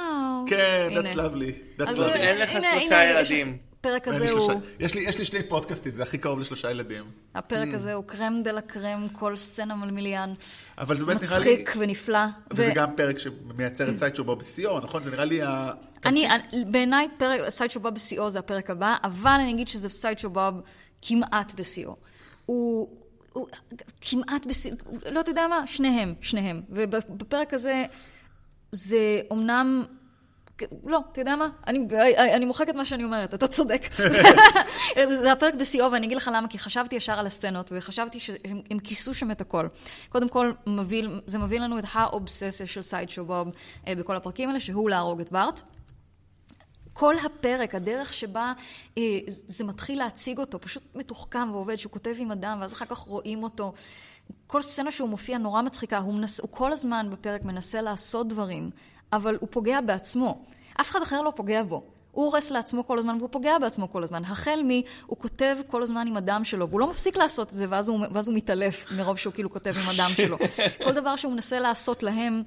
כן, that's lovely, that's אז lovely. אין לך שלושה ילדים. הפרק הזה הוא, שלושה- יש לי- יש לי שני פודקאסטים, זה הכי קרוב לשלושה ילדים. הפרק הזה הוא crème de la crème, כל סצנה מלמיליאן. אבל זה באמת נראה לי... מצחיק ונפלא. וזה ו- גם פרק שמייצר את סיידשו בוב בשיאו, נכון? זה נראה לי ה... אני, בעיניי פרק, סיידשו בוב בשיאו זה הפרק הבא, אבל אני אגיד שזה סיידשו בוב כמעט בשיאו. הוא, הוא כמעט בשיאו, לא, אתה יודע מה? שניהם, שניהם. ובפרק הזה, זה אומנם... לא, אתה יודע מה? אני, אני מוחקת מה שאני אומרת, אתה צודק. [LAUGHS] זה הפרק בשיאו, ואני אגיד לך למה, כי חשבתי ישר על הסצנות, וחשבתי שהם הם כיסו שם את הכל. קודם כל, מביא, זה מביא לנו את האובססיה של סייד שובוב אה, בכל הפרקים האלה, שהוא להרוג את בארט. כל הפרק, הדרך שבה אה, זה מתחיל להציג אותו, פשוט מתוחכם ועובד, שהוא כותב עם אדם, ואז אחר כך רואים אותו. כל סצנה שהוא מופיע נורא מצחיקה, הוא, מנס, הוא כל הזמן בפרק מנסה לעשות דברים, אבל הוא פוגע בעצמו. אף אחד אחר לא פוגע בו. הוא הורס לעצמו כל הזמן והוא פוגע בעצמו כל הזמן. החל מ... הוא כותב כל הזמן עם הדם שלו, והוא לא מפסיק לעשות את זה, ואז הוא, ואז הוא מתעלף מרוב שהוא כאילו כותב עם הדם שלו. [LAUGHS] כל דבר שהוא מנסה לעשות להם,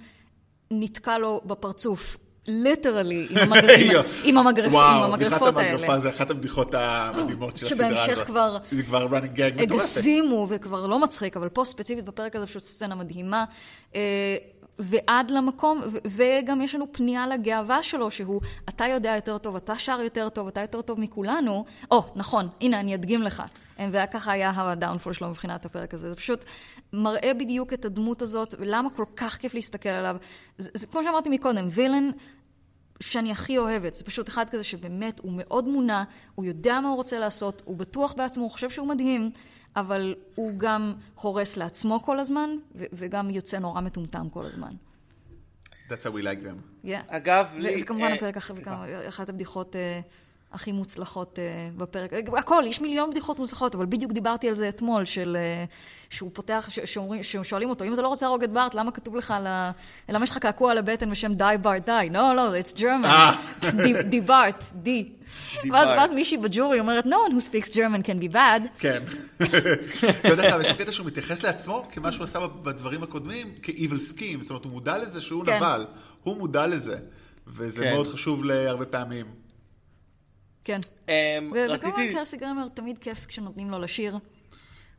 נתקע לו בפרצוף. ליטרלי, עם, המגר... עם, [LAUGHS] עם, המגרפ... וואו, עם בדיחת המגרפות האלה. המגרפה זה אחת הבדיחות המדהימות של הסדרה הזאת. שבהמשך כבר זה כבר running gag מטורפת. הגזימו וכבר לא מצחיק, אבל פה ספציפית בפרק הזה פשוט סצנה מדהימה. ועד למקום, וגם יש לנו פנייה לגאווה שלו, שהוא, אתה יודע יותר טוב, אתה שר יותר טוב, אתה יותר טוב מכולנו. או, נכון, הנה, אני אדגים לך. וככה היה הדאונפול שלו מבחינת הפרק הזה. זה פשוט מראה בדיוק את הדמות הזאת, ולמה כל כך כיף להסתכל עליו. זה, זה כמו שאמרתי מקודם, וילן שאני הכי אוהבת. זה פשוט אחד כזה שבאמת הוא מאוד מונע, הוא יודע מה הוא רוצה לעשות, הוא בטוח בעצמו, הוא חושב שהוא מדהים, אבל הוא גם הורס לעצמו כל הזמן, ו- וגם יוצא נורא מטומטם כל הזמן. That's how we like them. Yeah. אגב, לי... וכמובן אה, הפרק אחר, סליחה. גם אחת הבדיחות אה, הכי מוצלחות אה, בפרק. הכל, יש מיליון בדיחות מוצלחות, אבל בדיוק דיברתי על זה אתמול, של... אה, שהוא פותח, ש- שאומרים, ששואלים אותו, אם אתה לא רוצה להרוג את בארט, למה כתוב לך על ה... למה יש לך קעקוע על הבטן בשם די בארט די? לא, לא, it's German. אה. די בארט, די. ואז מישהי בג'ורי אומרת, no one who speaks German can be bad. כן. אתה יודע, יש קטע שהוא מתייחס לעצמו כמה שהוא עשה בדברים הקודמים, כ-evil scheme, זאת אומרת, הוא מודע לזה שהוא כן. נבל. הוא מודע לזה. וזה כן. מאוד חשוב להרבה פעמים. כן. אמ, ו- וכמובן רציתי... קלסי גרמר תמיד כיף כשנותנים לו לשיר.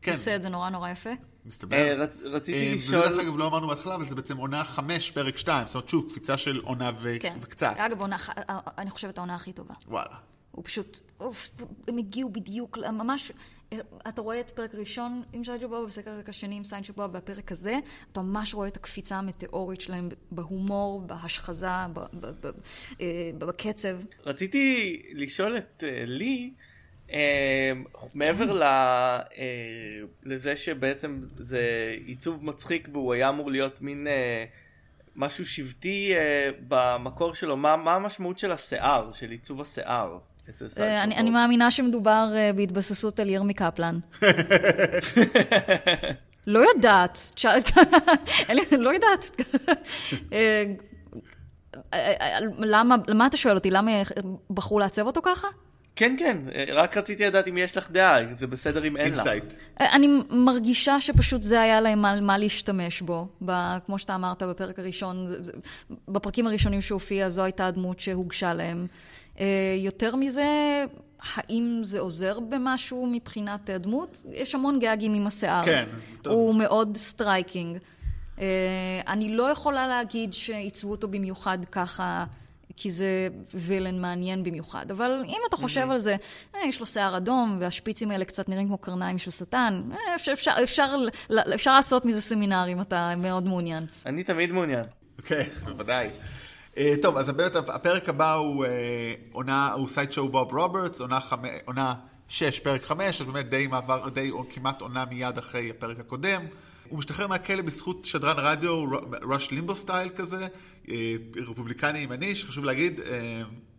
כן. עושה את זה נורא נורא יפה. מסתבר. אה, רצ- רציתי אה, לשאול- וזה דרך אגב לא אמרנו בהתחלה, אבל זה בעצם עונה חמש, פרק שתיים. זאת אומרת, שוב, קפיצה של עונה ו- כן. וקצת. אגב, עונה, ח- אני חושבת העונה הכי טובה. וואלה. הוא פשוט, אוף, הם הגיעו בדיוק, ממש, אתה רואה את הפרק הראשון עם סייג'ו בוב, ובפרק השני עם סייג'ו בוב, והפרק הזה, אתה ממש רואה את הקפיצה המטאורית שלהם בהומור, בהשחזה, בקצב. רציתי לשאול את לי, מעבר לזה שבעצם זה עיצוב מצחיק והוא היה אמור להיות מין משהו שבטי במקור שלו, מה המשמעות של השיער, של עיצוב השיער? אני מאמינה שמדובר בהתבססות על ירמי קפלן. [LAUGHS] לא יודעת, [LAUGHS] לא יודעת. למה אתה שואל אותי? למה בחרו לעצב אותו ככה? כן, כן, רק רציתי לדעת אם יש לך דעה, זה בסדר אם אין לך. אני מרגישה שפשוט זה היה להם על מה להשתמש בו. כמו שאתה אמרת בפרק הראשון, בפרקים הראשונים שהופיע, זו הייתה הדמות שהוגשה להם. יותר מזה, האם זה עוזר במשהו מבחינת הדמות? יש המון גאגים עם השיער. כן, טוב. הוא מאוד striking. אני לא יכולה להגיד שעיצבו אותו במיוחד ככה. כי זה villain מעניין במיוחד. אבל אם אתה חושב על זה, אה, יש לו שיער אדום, והשפיצים האלה קצת נראים כמו קרניים של שטן, אה, אפשר, אפשר, אפשר, אפשר לעשות מזה סמינר אם אתה מאוד מעוניין. אני תמיד מעוניין. כן, בוודאי. טוב, אז באמת הפרק הבא הוא עונה, הוא Sideshow Bob Roberts, עונה 6, פרק 5, אז באמת די מעבר, די כמעט עונה מיד אחרי הפרק הקודם. הוא משתחרר מהכלא בזכות שדרן רדיו, ראש לימבו style כזה, רפובליקני ימני, שחשוב להגיד...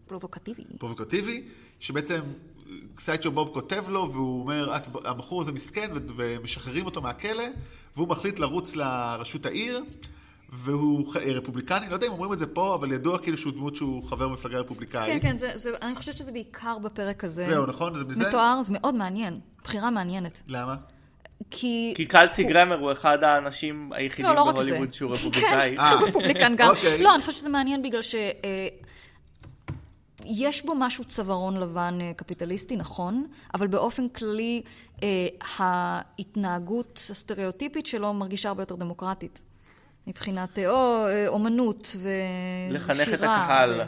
פרובוקטיבי. פרובוקטיבי, שבעצם סיידשו בוב כותב לו, והוא אומר, הבחור הזה מסכן, ומשחררים אותו מהכלא, והוא מחליט לרוץ לראשות העיר, והוא רפובליקני, לא יודע אם אומרים את זה פה, אבל ידוע כאילו שהוא דמות שהוא חבר מפלגה רפובליקאית. כן, כן, זה, זה, אני חושבת שזה בעיקר בפרק הזה. זהו, נכון? זה מזה? מתואר, זה מאוד מעניין. בחירה מעניינת. למה? כי... כי קלסי הוא... גרמר הוא אחד האנשים היחידים לא, לא בהוליווד שהוא [LAUGHS] רפובליקאי. כן, [LAUGHS] הוא רפובליקן גם. אוקיי. לא, אני חושבת שזה מעניין בגלל ש... יש בו משהו צווארון לבן קפיטליסטי, נכון, אבל באופן כללי ההתנהגות הסטריאוטיפית שלו מרגישה הרבה יותר דמוקרטית. מבחינת או אומנות ושירה. לחנך את הקהל.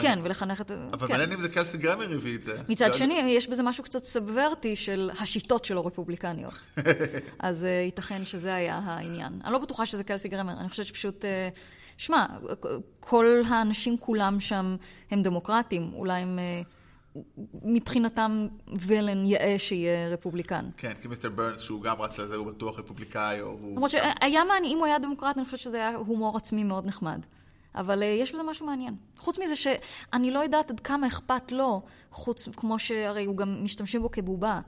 כן, ולחנך את... אבל מעניין אם זה קלסי גרמר הביא את זה. מצד שני, יש בזה משהו קצת סאבוורטי של השיטות שלו רפובליקניות. [LAUGHS] אז ייתכן שזה היה העניין. אני לא בטוחה שזה קלסי גרמר, אני חושבת שפשוט... שמע, כל האנשים כולם שם הם דמוקרטים, אולי הם... מבחינתם villain יאה שיהיה רפובליקן. כן, כי מיסטר ברנס, שהוא גם רץ לזה, הוא בטוח רפובליקאי, או הוא... למרות שהיה מעניין, אם הוא היה דמוקרט, אני חושבת שזה היה הומור עצמי מאוד נחמד. אבל יש בזה משהו מעניין. חוץ מזה שאני לא יודעת עד כמה אכפת לו, חוץ, כמו שהרי הוא גם משתמשים בו כבובה.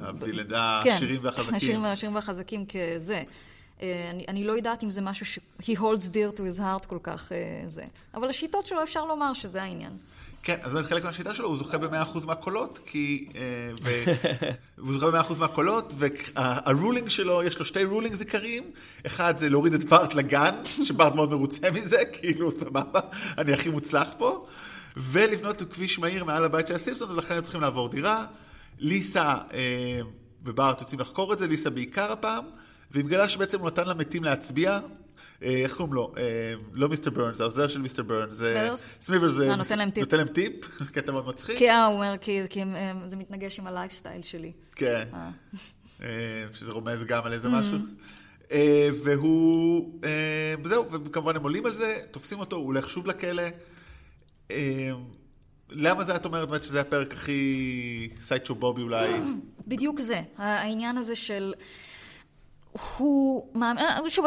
ה villain, השירים והחזקים. השירים והחזקים כזה. אני, אני לא יודעת אם זה משהו ש- he holds dear to his heart כל כך זה. אבל השיטות שלו אפשר לומר שזה העניין. כן, אז באמת חלק מהשיטה שלו, הוא זוכה ב-100% מהקולות, כי... ו... [LAUGHS] הוא זוכה ב-100% מהקולות, והרולינג שלו, יש לו שתי רולינגס עיקריים. אחד זה להוריד את בארט לגן, [LAUGHS] שבארט מאוד מרוצה מזה, [LAUGHS] כאילו, סבבה, אני הכי מוצלח פה. ולבנות כביש מהיר מעל הבית של הסימפסונס, ולכן הם צריכים לעבור דירה. ליסה ובארט יוצאים לחקור את זה, ליסה בעיקר הפעם, והיא מגלה שבעצם הוא נתן למתים להצביע. איך קוראים לו? לא מיסטר ברנס, זה העוזר של מיסטר ברנס. סמית'רס? סמית'רס זה... נותן להם טיפ. נותן להם טיפ, [LAUGHS] קטע מאוד מצחיק. כי הוא אומר, כי זה מתנגש עם הלייפסטייל שלי. כן. שזה רומז גם על איזה משהו. והוא... וזהו, וכמובן הם עולים על זה, תופסים אותו, הוא הולך שוב לכלא. למה זה את אומרת באמת שזה הפרק הכי סיידשו בובי אולי? בדיוק זה. העניין הזה של... הוא, שוב,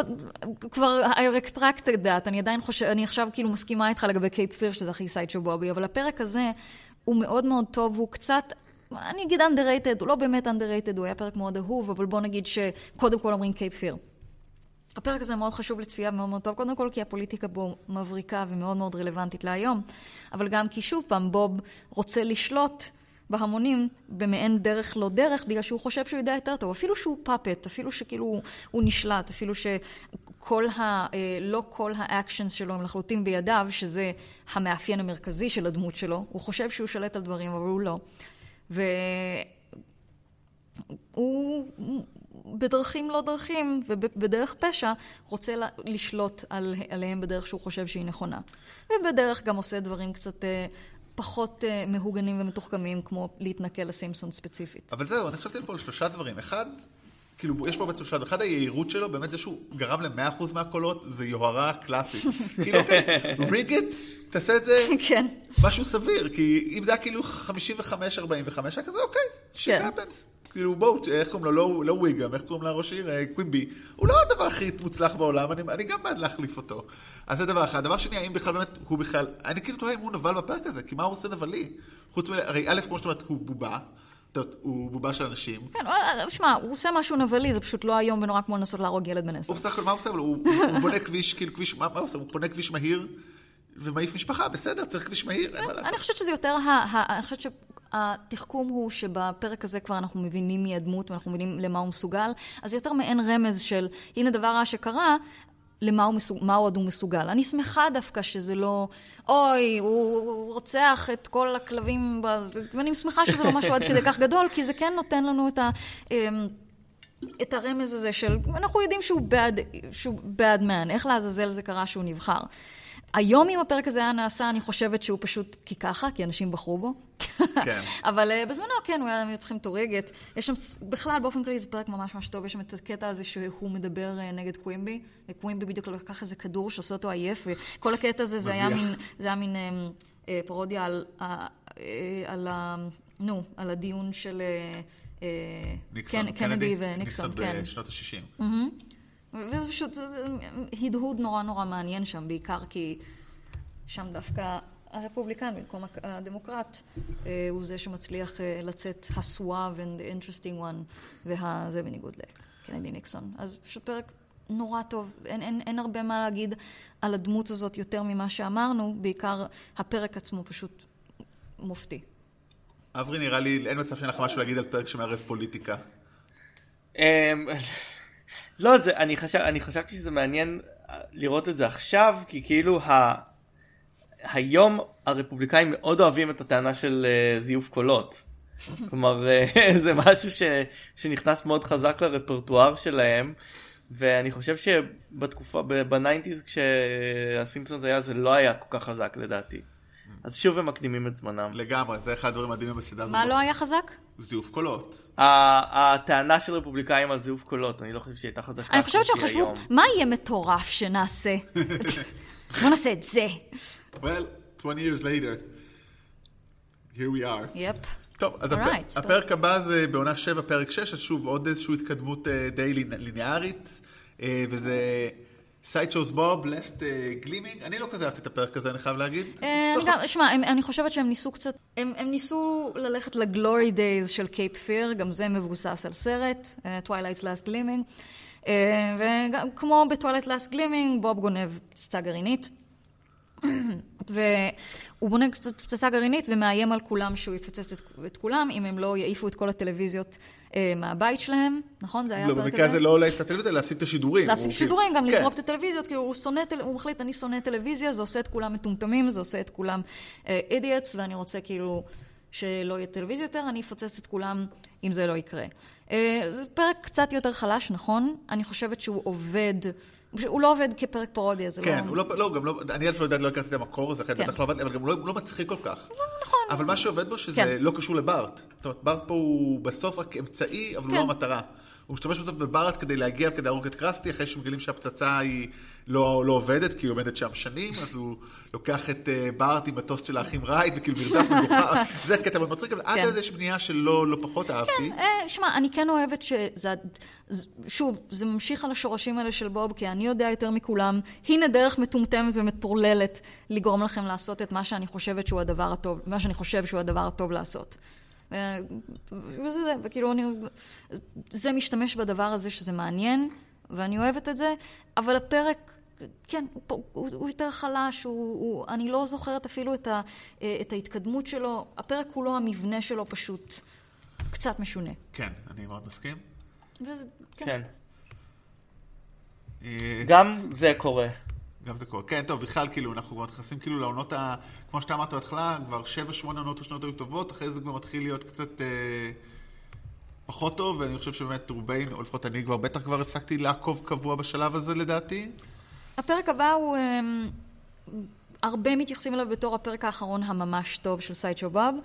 כבר הרקטרקט דעת, אני עדיין חושבת, אני עכשיו כאילו מסכימה איתך לגבי Cape Fear, שזה הכי סיידשו בובי, אבל הפרק הזה הוא מאוד מאוד טוב, הוא קצת, אני אגיד underrated, הוא לא באמת underrated, הוא היה פרק מאוד אהוב, אבל בוא נגיד שקודם כל אומרים Cape Fear. הפרק הזה מאוד חשוב לצפייה ומאוד מאוד טוב, קודם כל כי הפוליטיקה בו מבריקה ומאוד מאוד רלוונטית להיום, אבל גם כי שוב פעם בוב רוצה לשלוט בהמונים במעין דרך לא דרך, בגלל שהוא חושב שהוא יודע יותר טוב, אפילו שהוא פאפט, אפילו שכאילו הוא נשלט, אפילו שכל ה... לא כל האקשנס שלו הם לחלוטין בידיו, שזה המאפיין המרכזי של הדמות שלו, הוא חושב שהוא שולט על דברים, אבל הוא לא. והוא בדרכים לא דרכים ובדרך פשע רוצה לשלוט עליהם בדרך שהוא חושב שהיא נכונה. ובדרך גם עושה דברים קצת פחות uh, מהוגנים ומתוחכמים כמו להתנכל לסימפסון ספציפית. אבל זהו, אני חשבתי פה על שלושה דברים. אחד, כאילו, יש פה בעצם שלושה, אחד היהירות שלו, באמת זה שהוא גרם ל-100% מהקולות, זה יוהרה קלאסית. [LAUGHS] כאילו, אוקיי, ריג את, תעשה את זה כן. משהו סביר, כי אם זה היה כאילו 55-45, היה כזה, אוקיי, שיט כן. הפנס. כאילו, בואו, איך קוראים לו? לא, לא וויגאם, איך קוראים לראש עיר? אה, קווימבי. הוא לא הדבר הכי מוצלח בעולם, אני, אני גם בעד להחליף אותו. אז זה דבר אחד. דבר שני, האם בכלל באמת, הוא בכלל, אני כאילו תוהה אם הוא נבל בפרק הזה, כי מה הוא עושה נבלי? חוץ מ... הרי א', כמו שאת אומרת, הוא בובה. הוא בובה של אנשים. כן, אה, שמע, הוא עושה משהו נבלי, זה פשוט לא איום ונורא כמו לנסות להרוג ילד בן עשר. הוא בסך הכל, מה הוא עושה? הוא, בונה כביש, כאילו כביש, מה, הוא עושה? הוא בונה כביש מהיר ומעיף משפחה, בסדר, צריך כביש מהיר, אין מה לעשות. אני חושבת שזה יותר, אני חושבת שהתחכום הוא שבפרק הזה כבר אנחנו מבינים מי הדמות ואנחנו מבינים למה הוא מסוגל, אז יותר מעין רמז של, הנה דבר רע שקרה, למה הוא, מסוג, מה עוד הוא מסוגל. אני שמחה דווקא שזה לא, אוי, הוא רוצח את כל הכלבים, ב... ואני שמחה שזה לא משהו עד כדי כך גדול, כי זה כן נותן לנו את ה... אמ, את הרמז הזה של, אנחנו יודעים שהוא bad, שהוא bad man, איך לעזאזל זה קרה שהוא נבחר. היום אם הפרק הזה היה נעשה, אני חושבת שהוא פשוט כי ככה, כי אנשים בחרו בו. כן. [LAUGHS] אבל uh, בזמנו, כן, הוא היה צריכים תורגת. יש שם, בכלל, באופן כללי זה פרק ממש ממש טוב, יש שם את הקטע הזה שהוא מדבר uh, נגד קווימבי, וקווימבי בדיוק לקח איזה כדור שעושה אותו עייף, וכל הקטע הזה, זה היה. מין, זה היה מין um, uh, פרודיה על, uh, uh, על ה... נו, על הדיון של... Uh, uh, ניקסון, קנ- קנדי וניקסון, ניקסון כן. בשנות ה-60. וזה פשוט, זה, זה הדהוד נורא נורא מעניין שם, בעיקר כי שם דווקא הרפובליקן במקום הדמוקרט אה, הוא זה שמצליח אה, לצאת הסואב and the interesting one, וזה בניגוד לקנדי ניקסון. אז פשוט פרק נורא טוב, אין, אין, אין הרבה מה להגיד על הדמות הזאת יותר ממה שאמרנו, בעיקר הפרק עצמו פשוט מופתי. אברי, נראה לי, אין מצב שאין לך משהו להגיד על פרק שמערב פוליטיקה. לא, זה, אני, חשב, אני חשבתי שזה מעניין אה, לראות את זה עכשיו, כי כאילו ה, היום הרפובליקאים מאוד אוהבים את הטענה של אה, זיוף קולות. כלומר, אה, [LAUGHS] זה משהו ש, שנכנס מאוד חזק לרפרטואר שלהם, ואני חושב שבתקופה, ב nineties כשהסימפסונס היה, זה לא היה כל כך חזק לדעתי. אז שוב הם מקדימים את זמנם. לגמרי, זה אחד הדברים המדהימים בסדרה הזאת. מה לא היה חזק? זיוף קולות. הטענה של רפובליקאים על זיוף קולות, אני לא חושב שהיא הייתה חזקה. אני חושבת שהם חשבו. מה יהיה מטורף שנעשה? [LAUGHS] בוא נעשה את זה. Well, 20 years later, here we are. Yep. טוב, אז. הפרק הבא זה בעונה 7, פרק 6, אז שוב עוד איזושהי התקדמות אה, די ליני- ליניארית, אה, וזה Sideshow Bob's Last Gleaming. אני לא כזה אהבתי את הפרק הזה, אני חייב להגיד. אה, טוב, אני גם- שמע, אני חושבת שהם ניסו קצת, הם ניסו ללכת ל glory days של Cape Fear, גם זה מבוסס על סרט, Twilight's Last Gleaming. וגם כמו ב Twilight's Last Gleaming, בוב גונב פצצה גרעינית. [CLEARS THROAT] והוא בונה פצצה גרעינית ומאיים על כולם שהוא יפוצץ את, את כולם, אם הם לא יעיפו את כל הטלוויזיות מהבית שלהם, נכון? זה היה לא, במקרה הזה? לא להעיף את הטלוויזיה, להפסיק את השידורים. להפסיק הוא שידורים, גם כאילו- לזרוק את כן. הטלוויזיות, כאילו הוא שונא, הוא מחליט, אני שונא טלוויזיה, זה עושה את כולם מטומטמים, זה עושה את כולם אידיוטס, ואני רוצה כאילו שלא יהיה טלוויזיה יותר, אני אפוצץ את כולם אם זה לא יקרה. אה, זה פרק קצת יותר חלש, נכון? אני חושבת שהוא עובד, הוא לא עובד כפרק פרודיה, זה כן, לא... הוא לא, לא, גם לא, אני אלף לא יודע, לא הכרתי את המקור הזה, לכן כן. בטח לא עבד אבל גם הוא לא, לא מצחיק כל כך. נכון. אבל מה שעובד בו שזה כן. לא קשור לבארט. זאת אומרת, בארט פה הוא בסוף רק אמצעי, אבל הוא כן. לא המטרה. הוא משתמש בסוף בבארט כדי להגיע, כדי להרוג את קרסטי, אחרי שמגלים שהפצצה היא לא, לא עובדת, כי היא עומדת שם שנים, אז הוא לוקח את אה, בארט עם הטוסט של האחים רייט, וכאילו מרדף [LAUGHS] מגוחך, זה קטע מאוד מצחיק, אבל עד כן. אז יש בנייה שלא לא פחות אהבתי. אה, שמע, אני כן אוהבת שזה... שוב, זה ממשיך על השורשים האלה של בוב, כי אני יודע יותר מכולם, הנה דרך מטומטמת ומטורללת לגרום לכם לעשות את מה שאני חושבת שהוא הדבר הטוב, מה שאני חושב שהוא הדבר הטוב לעשות. אה, וזה זה, וכאילו אני... זה משתמש בדבר הזה שזה מעניין, ואני אוהבת את זה, אבל הפרק... כן, הוא, פה- הוא, הוא יותר חלש, הוא, הוא, אני לא זוכרת אפילו את, ה, אה, את ההתקדמות שלו. הפרק כולו, המבנה שלו פשוט קצת משונה. כן, אני מאוד מסכים. וזה, כן. כן. אה, גם זה קורה. גם זה קורה. כן, טוב, בכלל, כאילו, אנחנו כבר נכנסים כאילו לעונות ה... כמו שאתה אמרת בהתחלה, כבר שבע, שמונה עונות ראשונות היו טובות, אחרי זה כבר מתחיל להיות קצת אה, פחות טוב, ואני חושב שבאמת רובנו, או לפחות אני כבר, בטח כבר הפסקתי לעקוב קבוע בשלב הזה לדעתי. הפרק הבא הוא... אמ, הרבה מתייחסים אליו בתור הפרק האחרון הממש טוב של סיידשו בוב.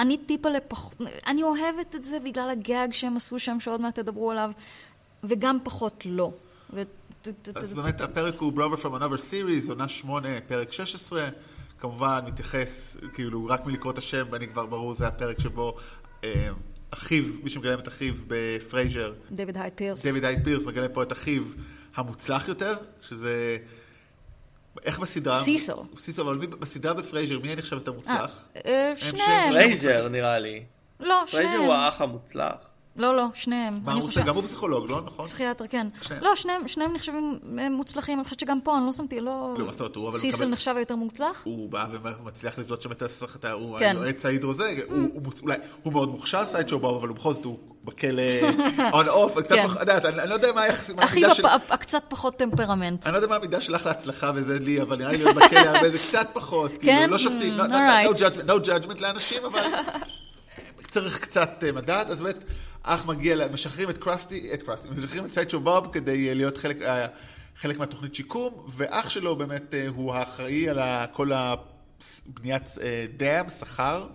אני טיפה לפח... אני אוהבת את זה בגלל הגג שהם עשו שם, שעוד מעט תדברו עליו, וגם פחות לא. ו... אז באמת הפרק הוא Brother from another series, עונה שמונה, פרק 16. כמובן מתייחס, כאילו, רק מלקרוא את השם, ואני כבר ברור, זה הפרק שבו אה, אחיו, מי שמגלם את אחיו בפרייזר, דויד הייד פירס. דויד הייד פירס מגלם פה את אחיו המוצלח יותר, שזה... איך בסדרה? סיסו. סיסו, אבל מי, בסדרה בפרייזר, מי נחשב יותר מוצלח? אה, הם שניהם. פרייזר נראה לי. לא, פרייזר שניהם. הוא האח המוצלח. לא, לא, שניהם. מה אני הוא עושה? גם הוא פסיכולוג, לא? נכון? פסיכיאטר, כן. שניהם. לא, שניהם, שניהם נחשבים אה, מוצלחים, אני חושבת שגם פה, אני לא שמתי, לא... לא, מה זאת אומרת, הוא אבל סיסל נחשב היותר מוצלח? הוא בא ומצליח לבלוט שם את הסך, את ה- הוא כן. היועץ ההידרוזה, הוא- הוא מאוד מוכשר סיידשו בוב, אבל הוא בכל זאת הוא בכלא [LAUGHS] on off, קצת כן. פחות, את יודעת, אני אני לא יודע מה של- הפ- הקצת פחות טמפרמנט. אני לא יודע מה המידה שלך להצלחה וזה לי, אבל נראה לי להיות בכלא הרבה זה קצת פחות, כאילו, כן? לא שופטים, Mm, alright. no judgment- no judgment לאנשים, אבל [LAUGHS] צריך קצת אה, מדד, אז באמת, אח מגיע, משחררים את קרסטי, את קרסטי, משחררים את סיידשו בוב כדי אה, להיות חלק, אה, חלק מהתוכנית שיקום, ואח שלו באמת הוא האחראי על כל הבניית דאם. אה, סכר?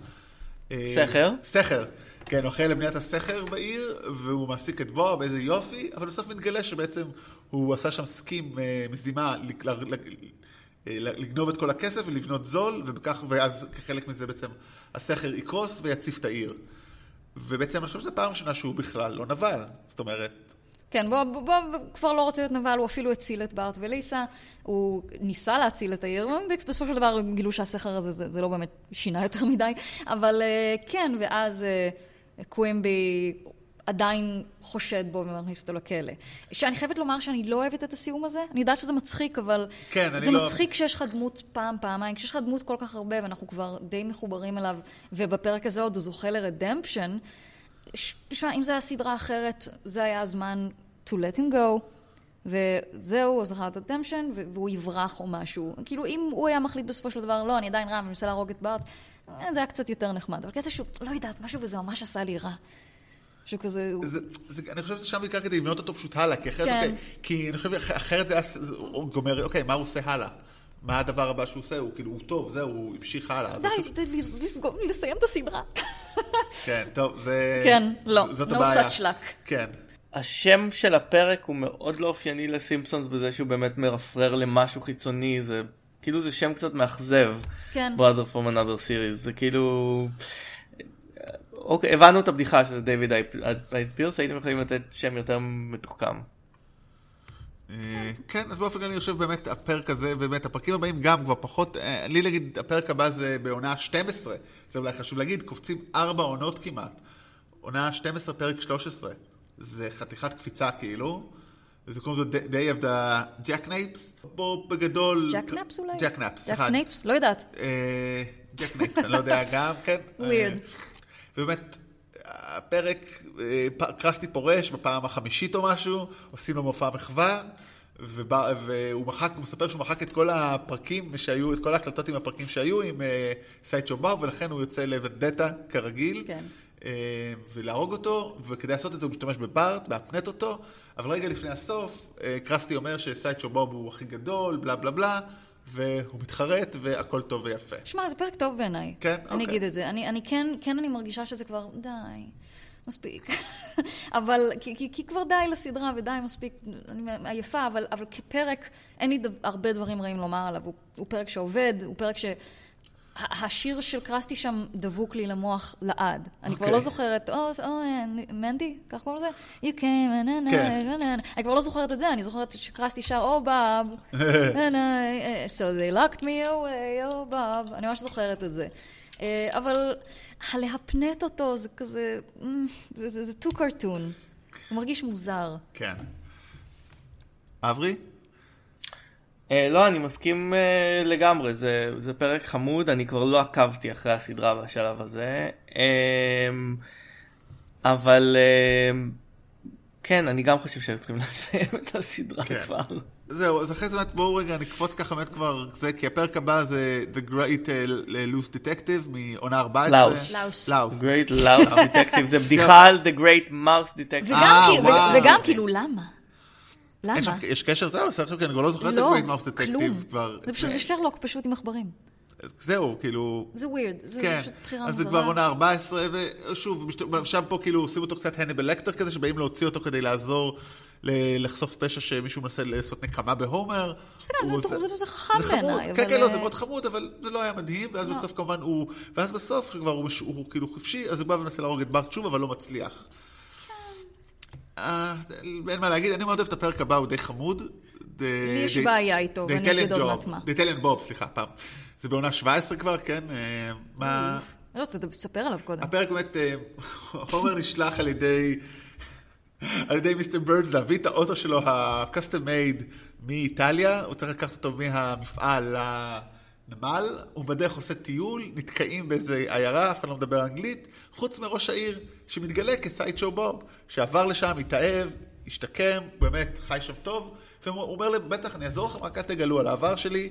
סכר. כן, הוא אחראי לבניית הסכר בעיר, והוא מעסיק את בוב, איזה יופי, אבל בסוף מתגלה שבעצם הוא עשה שם סכים, מזימה, לג- לג- לג- לגנוב את כל הכסף ולבנות זול, ובכך, ואז כחלק מזה בעצם הסכר יקרוס ויציף את העיר. ובעצם אני חושב שזו פעם ראשונה שהוא בכלל לא נבל. זאת אומרת, כן, בוב, בוב, בוב כבר לא רוצה להיות נבל, הוא אפילו הציל את בארט וליסה, הוא ניסה להציל את העיר, בסופו של דבר גילו שהסכר הזה זה, זה לא באמת שינה יותר מדי, אבל אה, כן, ואז אה, קווימבי עדיין חושד בו ומכניס אותו לכלא. שאני חייבת לומר שאני לא אוהבת את הסיום הזה, אני יודעת שזה מצחיק, אבל כן, אני זה לא- מצחיק כשיש לך דמות פעם, פעמיים, כשיש לך דמות כל כך הרבה ואנחנו כבר די מחוברים אליו, ובפרק הזה עוד הוא זוכה לרדמפשן, תשמע, אם זה היה סדרה אחרת, זה היה הזמן to let him go, וזהו, הוא זכה את הטמפשן, והוא יברח או משהו. כאילו, אם הוא היה מחליט בסופו של דבר, לא, אני עדיין רע, ואני מנסה להרוג את בארט, אה, זה היה קצת יותר נחמד. אבל קטע שהוא, לא יודעת, משהו בזה ממש עשה לי רע. שהוא כזה... זה, זה, אני חושב שזה שם בעיקר כדי לבנות אותו פשוט הלאה, כי אחרת, כן. אוקיי, כי אני חושב, אח- אחרת זה היה, זה- הוא גומר, אוקיי, מה הוא עושה הלאה? מה הדבר הבא שהוא עושה? הוא כאילו, הוא טוב, זהו, הוא המשיך הלאה. די, חושב- לסגור, לסיים את הסדרה. כן, טוב, זה... כן, לא, זאת no הבעיה. such luck. כן. השם של הפרק הוא מאוד לא אופייני לסימפסונס בזה שהוא באמת מרפרר למשהו חיצוני, זה כאילו זה שם קצת מאכזב. כן. brother from another series, זה כאילו... אוקיי, הבנו את הבדיחה שזה דיוויד אייד פירס, הייתם יכולים לתת שם יותר מתוחכם. אה, כן, אז באופן כללי אני חושב באמת הפרק הזה, באמת הפרקים הבאים גם כבר פחות, אה, לי להגיד, הפרק הבא זה בעונה 12, זה אולי חשוב להגיד, קופצים ארבע עונות כמעט. עונה 12, פרק 13. זה חתיכת קפיצה כאילו. וזה קוראים לזה Day of the Jackanapes. בו בגדול... Jackanapes אולי? Jackanapes, Jack סליחה. Snapes? לא יודעת. אה, Jackanapes, אני לא יודע [LAUGHS] גם, כן. Weird. ובאמת, הפרק, אה, קרסטי פורש בפעם החמישית או משהו, עושים לו מופע מחווה, ובא- והוא מחק, הוא מספר שהוא מחק את כל הפרקים שהיו, את כל ההקלטות עם הפרקים שהיו עם אה, סיידשו בר, ולכן הוא יוצא לוונדטה כרגיל. כן. אה, ולהרוג אותו, וכדי לעשות את זה הוא משתמש בבארט, להפנט אותו, אבל רגע לפני הסוף, אה, קרסטי אומר שסיידשו בוב הוא הכי גדול, בלה בלה בלה, והוא מתחרט, והכל טוב ויפה. שמע, זה פרק טוב בעיניי. כן, אני אוקיי. אגיד את זה. אני, אני כן, כן אני מרגישה שזה כבר, די, מספיק. [LAUGHS] אבל, כי, כי, כי כבר די לסדרה ודי מספיק, אני עייפה, אבל, אבל כפרק, אין לי דו, הרבה דברים רעים לומר עליו. הוא, הוא פרק שעובד, הוא פרק ש... השיר של קרסטי שם דבוק לי למוח לעד. אני כבר אוקיי. לא זוכרת, או, או, אה, מנדי, כך קוראים לזה? You came, na, na, כן. na, na, na. אני כבר לא זוכרת את זה, אני זוכרת שקרסטי שר, או באב, [LAUGHS] na, na, אה, so they locked me away, או באב, אני ממש זוכרת את זה. אה, אבל הלהפנט אותו זה כזה, mm, זה- too cartoon. הוא מרגיש מוזר. כן. אברי? אה, לא, אני מסכים אה, לגמרי, זה, זה פרק חמוד, אני כבר לא עקבתי אחרי הסדרה בשלב הזה. אה, אבל אה, כן, אני גם חושב שהיו צריכים [LAUGHS] לסיים את הסדרה כן. כבר. זהו, אז אחרי זה באמת בואו רגע נקפוץ ככה באמת כבר זה, כי הפרק הבא זה The Great uh, Loose Detective מעונה 14. לאוס. לאוס. Great Loud Detective, זה בדיחה על The Great Mouse Detective. וגם, אה, כאילו- וואו. וגם כאילו, למה? למה? אין שם- יש קשר זהו, עכשיו, כי אני כבר לא זוכר את לא, הגרייט מאוף. דטקטיב כבר. זה פשוט, זה שרלוק פשוט עם עכברים. זהו, כאילו... זה ווירד, זה כן, פשוט בחירה אז זה מוזרה. כבר עונה 14, ושוב, שם פה כאילו עושים אותו קצת הנבל לקטר כזה, שבאים להוציא אותו כדי לעזור לחשוף פשע שמישהו מנסה לעשות נקמה בהומר. זה חכם בעיניי, כן, כן, לא, זה אה, מאוד חמוד, אבל זה לא היה מדהים, ואז לא. בסוף כמובן הוא... ואז בסוף, כשכבר הוא כאילו חופשי, אז הוא בא ומנסה להרוג את בארט שוב, אבל לא מצליח. אה, אין מה להגיד, אני מאוד אוהב את הפרק הבא, הוא די חמוד. לי יש בעיה איתו, ואני אגיד עוד מעט מה. דיטליאן בוב, סליחה, פעם. זה בעונה 17 כבר, כן? אה, מה... לא, ת- תספר עליו קודם. הפרק באמת, אה, הומר נשלח על ידי, על ידי מיסטר בירדס להביא את האוטו שלו, ה-custom made מאיטליה, הוא צריך לקחת אותו מהמפעל לנמל, הוא בדרך עושה טיול, נתקעים באיזה עיירה, אף אחד לא מדבר אנגלית, חוץ מראש העיר, שמתגלה כסייד-שואו בוב, שעבר לשם, התאהב, השתקם, באמת חי שם טוב, והוא אומר להם, בטח אני אעזור לכם, רק אל תגלו על העבר שלי,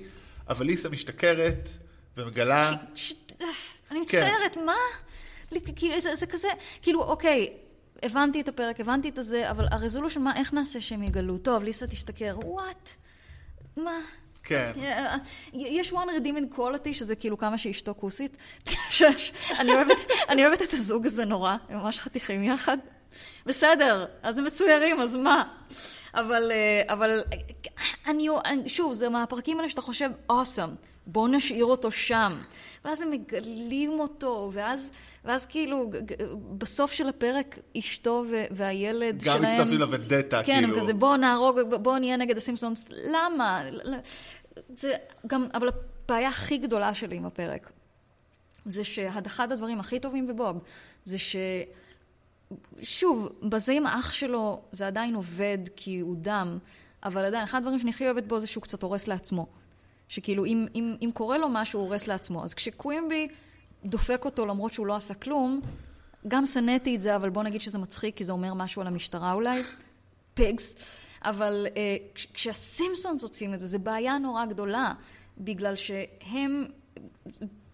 אבל ליסה משתכרת ומגלה... ש- אני מצטערת, מה? כאילו, זה זה כזה, כאילו, אוקיי, הבנתי את הפרק, הבנתי את הזה, אבל הרזולושן, מה, איך נעשה שהם יגלו? טוב, ליסה תשתכר, וואט? מה? כן. אה, יש one redeeming quality, שזה כאילו כמה שאשתו כוסית. [LAUGHS] אני אוהבת- אני אוהבת את הזוג הזה נורא, הם ממש חתיכים יחד. בסדר, אז הם מצוירים, אז מה? אבל, אה, אבל, אה, אני- שוב, זה מהפרקים האלה שאתה חושב, awesome, בוא נשאיר אותו שם. ואז הם מגלים אותו, ואז, ואז כאילו, בסוף של הפרק, אשתו והילד גם שלהם... מצטרפים לוונדטה, כן, כאילו. הם כזה, בוא נהרוג, בוא נהיה נגד הסימפסונס. למה? זה גם, אבל הבעיה הכי גדולה שלי עם הפרק, זה שאחד הדברים הכי טובים בבוב, זה ש... שוב, בזה עם האח שלו זה עדיין עובד כי הוא דם, אבל עדיין, אחד הדברים שאני הכי אוהבת בו זה שהוא קצת הורס לעצמו. שכאילו, אם, אם, אם קורה לו משהו, הוא הורס לעצמו. אז כשקווימבי דופק אותו למרות שהוא לא עשה כלום, גם שנאתי את זה, אבל בוא נגיד שזה מצחיק, כי זה אומר משהו על המשטרה אולי. פיגס. אבל אה, כש- כשהסימפסונס עושים את זה, זו בעיה נורא גדולה, בגלל שהם,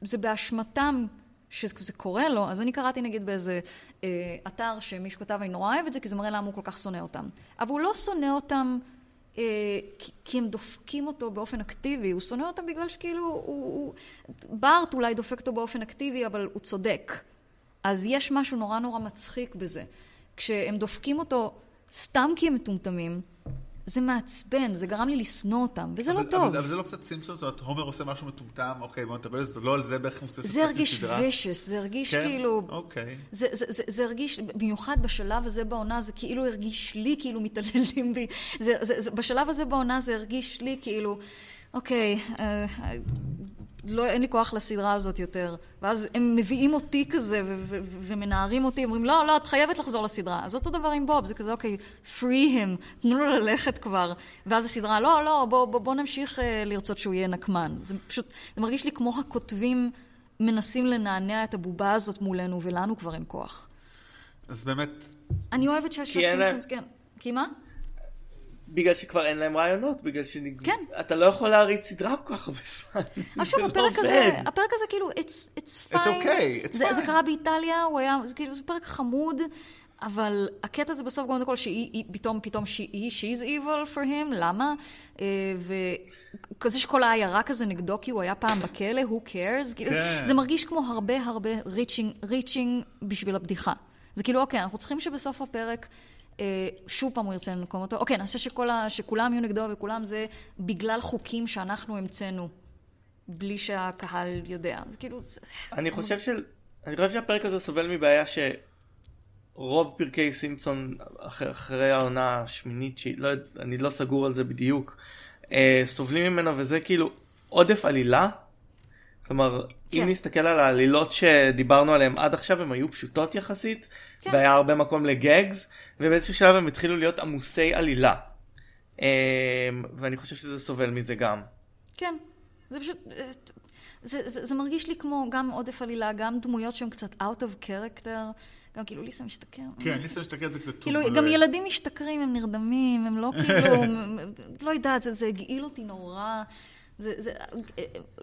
זה באשמתם שזה קורה לו, אז אני קראתי נגיד באיזה אה, אתר שמישהו כתב, אני נורא אוהב את זה, כי זה מראה למה הוא כל כך שונא אותם. אבל הוא לא שונא אותם כי, כי הם דופקים אותו באופן אקטיבי, הוא שונא אותם בגלל שכאילו, הוא, הוא, בארט אולי דופק אותו באופן אקטיבי, אבל הוא צודק. אז יש משהו נורא נורא מצחיק בזה. כשהם דופקים אותו סתם כי הם מטומטמים, זה מעצבן, זה גרם לי לשנוא אותם, וזה לא אבל- טוב. אבל, אבל זה לא קצת סימפסונס, זאת אומרת, הומר עושה משהו מטומטם, אוקיי, בוא נטפל בזה, לא על זה בערך מוצא זה הרגיש vicious, זה הרגיש כן? כאילו... אוקיי. זה, זה, זה, זה הרגיש, במיוחד בשלב הזה בעונה, זה כאילו הרגיש לי כאילו מתעללים בי. זה, זה, זה, בשלב הזה בעונה זה הרגיש לי כאילו, אוקיי, אה, אה, לא, אין לי כוח לסדרה הזאת יותר. ואז הם מביאים אותי כזה ו- ו- ו- ומנערים אותי, אומרים, לא, לא, את חייבת לחזור לסדרה. אז אותו דבר עם בוב, זה כזה, אוקיי, free him, תנו לו ללכת כבר. ואז הסדרה, לא, לא, בוא, בוא, בוא נמשיך אה, לרצות שהוא יהיה נקמן. זה פשוט, זה מרגיש לי כמו הכותבים מנסים לנענע את הבובה הזאת מולנו, ולנו כבר אין כוח. אז באמת, אני אוהבת כי אין שהסימפסונס, כן. כי מה? בגלל שכבר אין להם רעיונות, בגלל כן. שאתה לא יכול להריץ סדרה כל כך הרבה זמן. עכשיו, זה לא הפרק הזה. הפרק הזה כאילו, it's, it's fine. It's okay, it's זה, זה fine. קרה באיטליה, הוא היה, זה כאילו, זה פרק חמוד, אבל הקטע זה בסוף קודם כל שהיא, היא- פתאום, פתאום, שהיא, she's evil for him, למה? אה, וכזה שכל העיירה כזה נגדו, כי הוא היה פעם בכלא, who cares? כאילו, כן. זה מרגיש כמו הרבה הרבה reaching, reaching בשביל הבדיחה. זה כאילו, אוקיי, אנחנו צריכים שבסוף הפרק... אה, שוב פעם הוא ירצה לנקום אותו. אוקיי, נעשה שכל ה... שכולם יהיו נגדו וכולם זה בגלל חוקים שאנחנו המצאנו, בלי שהקהל יודע. זה כאילו... אני חושב של... אני חושב שהפרק הזה סובל מבעיה שרוב פרקי סימפסון אחרי, אחרי העונה השמינית, שהיא לא, אני לא סגור על זה בדיוק, אה, סובלים ממנו וזה כאילו עודף עלילה. כלומר, כן. אם נסתכל על העלילות שדיברנו עליהן עד עכשיו, הן היו פשוטות יחסית, כן. והיה הרבה מקום לגגס, ובאיזשהו שלב הם התחילו להיות עמוסי עלילה. אה, ואני חושב שזה סובל מזה גם. כן, זה פשוט... אה, זה, זה, זה מרגיש לי כמו גם עודף עלילה, גם דמויות שהן קצת out of character, גם כאילו ליסה משתכר. כן, להסתכל על זה קצת כאילו, טוב, גם אבל- ילדים משתכרים, הם נרדמים, הם לא [LAUGHS] כאילו, לא יודעת, זה, זה הגעיל אותי נורא. זה, זה,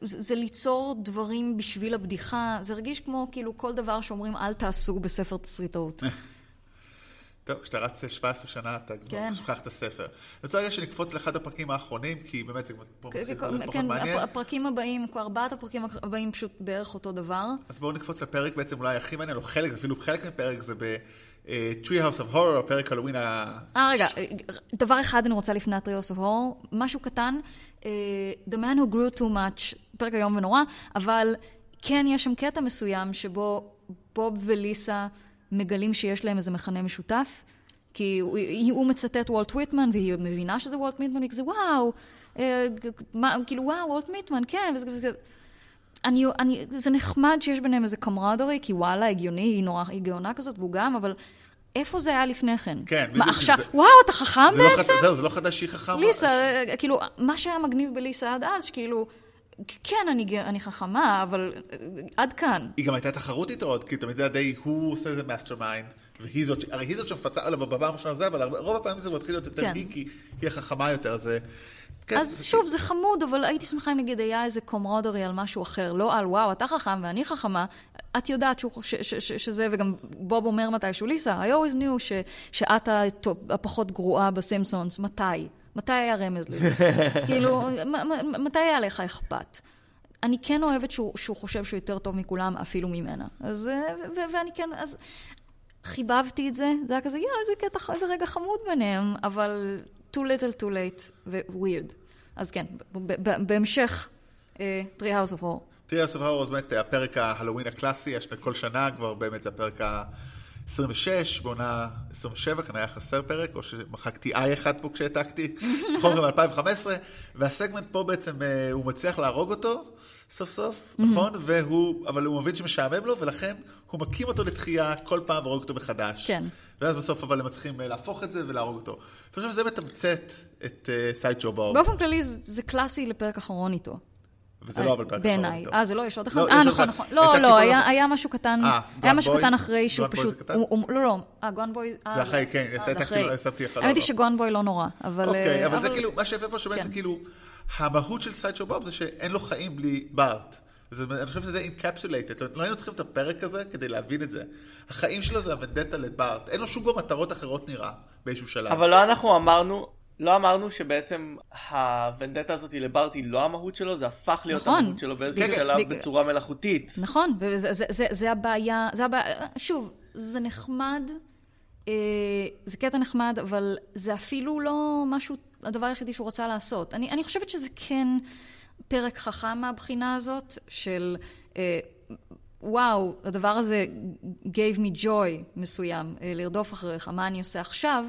זה, זה ליצור דברים בשביל הבדיחה, זה הרגיש כמו כאילו כל דבר שאומרים אל תעשו בספר תסריטאות. [LAUGHS] טוב, כשאתה רץ 17 שנה, אתה כבר כן. שוכח את הספר. אני רוצה רגע שנקפוץ לאחד הפרקים האחרונים, כי באמת זה כבר כן, מתחיל כן, פחות כן, מעניין. הפ- הפרקים הבאים, כבר ארבעת הפרקים הבאים פשוט בערך אותו דבר. אז בואו נקפוץ לפרק בעצם אולי הכי מעניין, או חלק, אפילו חלק מפרק זה ב-Tree House of Horror, הפרק הלווין ה... אה, רגע, דבר אחד אני רוצה לפני הטריוס of Horror, משהו קטן, אה, The Man Who Grew Too Much, פרק איום ונורא, אבל כן יש שם קטע מסוים שבו בוב וליסה מגלים שיש להם איזה מכנה משותף, כי הוא, הוא מצטט וולט ויטמן, והיא מבינה שזה וולט ויטמן, והיא כזה וואו, אה, מה, כאילו וואו, וולט ויטמן, כן, וזה וזה. אני, אני, זה נחמד שיש ביניהם איזה קמרדרי, כי וואלה, הגיוני, היא נורא, היא גאונה כזאת, והוא גם, אבל איפה זה היה לפני כן? כן, מה, בדיוק, עכשיו, זה- וואו, אתה חכם זה לא בעצם? חד- זהו, זה לא חדש שהיא חכמה. ליסה, אה, כאילו, מה שהיה מגניב בליסה עד אז, שכאילו, כן, אני, אני חכמה, אבל אה, עד כאן. היא גם הייתה תחרות איתו עוד, כי תמיד זה היה די, הוא עושה איזה mastermind, והיא זאת, ש- הרי היא זאת שמפצחת עליו בפעם הראשונה זה, אבל רוב הפעמים זה מתחיל להיות יותר כן. היא, כי היא החכמה יותר, אז... אה, כן, אז זה שוב, זה חמוד, אבל הייתי שמחה אם נגיד היה איזה camaraderie על משהו אחר, לא על וואו, אתה חכם ואני חכמה. את יודעת שהוא, ש, ש, ש, שזה, וגם בוב אומר מתישהו, ליסה, I always knew ש, שאת הפחות גרועה בסימפסונס, מתי? מתי היה רמז לזה? [LAUGHS] כאילו, מתי היה לך אכפת? אני כן אוהבת שהוא, שהוא חושב שהוא יותר טוב מכולם, אפילו ממנה. אז, אה, ו- ו- ואני כן, אז חיבבתי את זה, זה היה כזה, יואו, איזה קטע, איזה רגע חמוד ביניהם, אבל too little too late ו-weird. אז כן, בהמשך, אה, Three House of Horror. תראה, סוף האור, באמת הפרק ההלואוין הקלאסי, יש כל שנה כבר באמת זה הפרק ה-26, בעונה 27, כנראה היה חסר פרק, או שמחקתי איי אחד פה כשהעתקתי, [LAUGHS] נכון, גם ב-2015, והסגמנט פה בעצם, אה, הוא מצליח להרוג אותו, סוף סוף, נכון? והוא, אבל הוא מבין שמשעמם לו, ולכן הוא מקים אותו לתחייה כל פעם והורג אותו מחדש. כן. ואז בסוף אבל הם מצליחים אה, להפוך את זה ולהרוג אותו. אני חושב שזה מתמצת את סיידשו בוב, באופן כללי זה, קלאסי לפרק אחרון איתו. וזה לא אבל פרק בעיניי. אחרון, טוב. אה, זה לא, יש עוד אחד? לא, אה, נכון. נכון. הייתה לא, כאילו לא, היה, משהו קטן, אה, היה משהו? קטן אחרי שהוא פשוט, לא, לא, אה, גון בוי, אה, זה אחרי, כן, אה, שמתי לך, לא, האמת היא לא. שגון בוי לא נורא, אבל... אוקיי, אה, אבל זה כאילו, מה שיפה פה שבאמת כן. כאילו, המהות של סיידשו בוב זה שאין לו חיים בלי בארט. זה, אני חושב שזה encapsulated, לא היינו צריכים את הפרק הזה כדי להבין את זה. החיים שלו זה הוונדטה לבארט, אין לו שום גם מטרות אחרות נראה באיזשהו שלב. אבל לא אנחנו אמרנו, לא אמרנו שבעצם הוונדטה הזאת לבארט היא לא המהות שלו, זה הפך להיות נכון. המהות שלו באיזשהו בגלל- שלב בגלל- בצורה מלאכותית. נכון, וזה זה, זה, זה הבעיה, זה הבעיה, שוב, זה נחמד, אה, זה קטע נחמד, אבל זה אפילו לא משהו, הדבר היחידי שהוא רצה לעשות. אני, אני חושבת שזה כן פרק חכם מהבחינה הזאת, של אה, וואו, הדבר הזה gave me joy מסוים, אה, לרדוף אחריך, מה אני עושה עכשיו,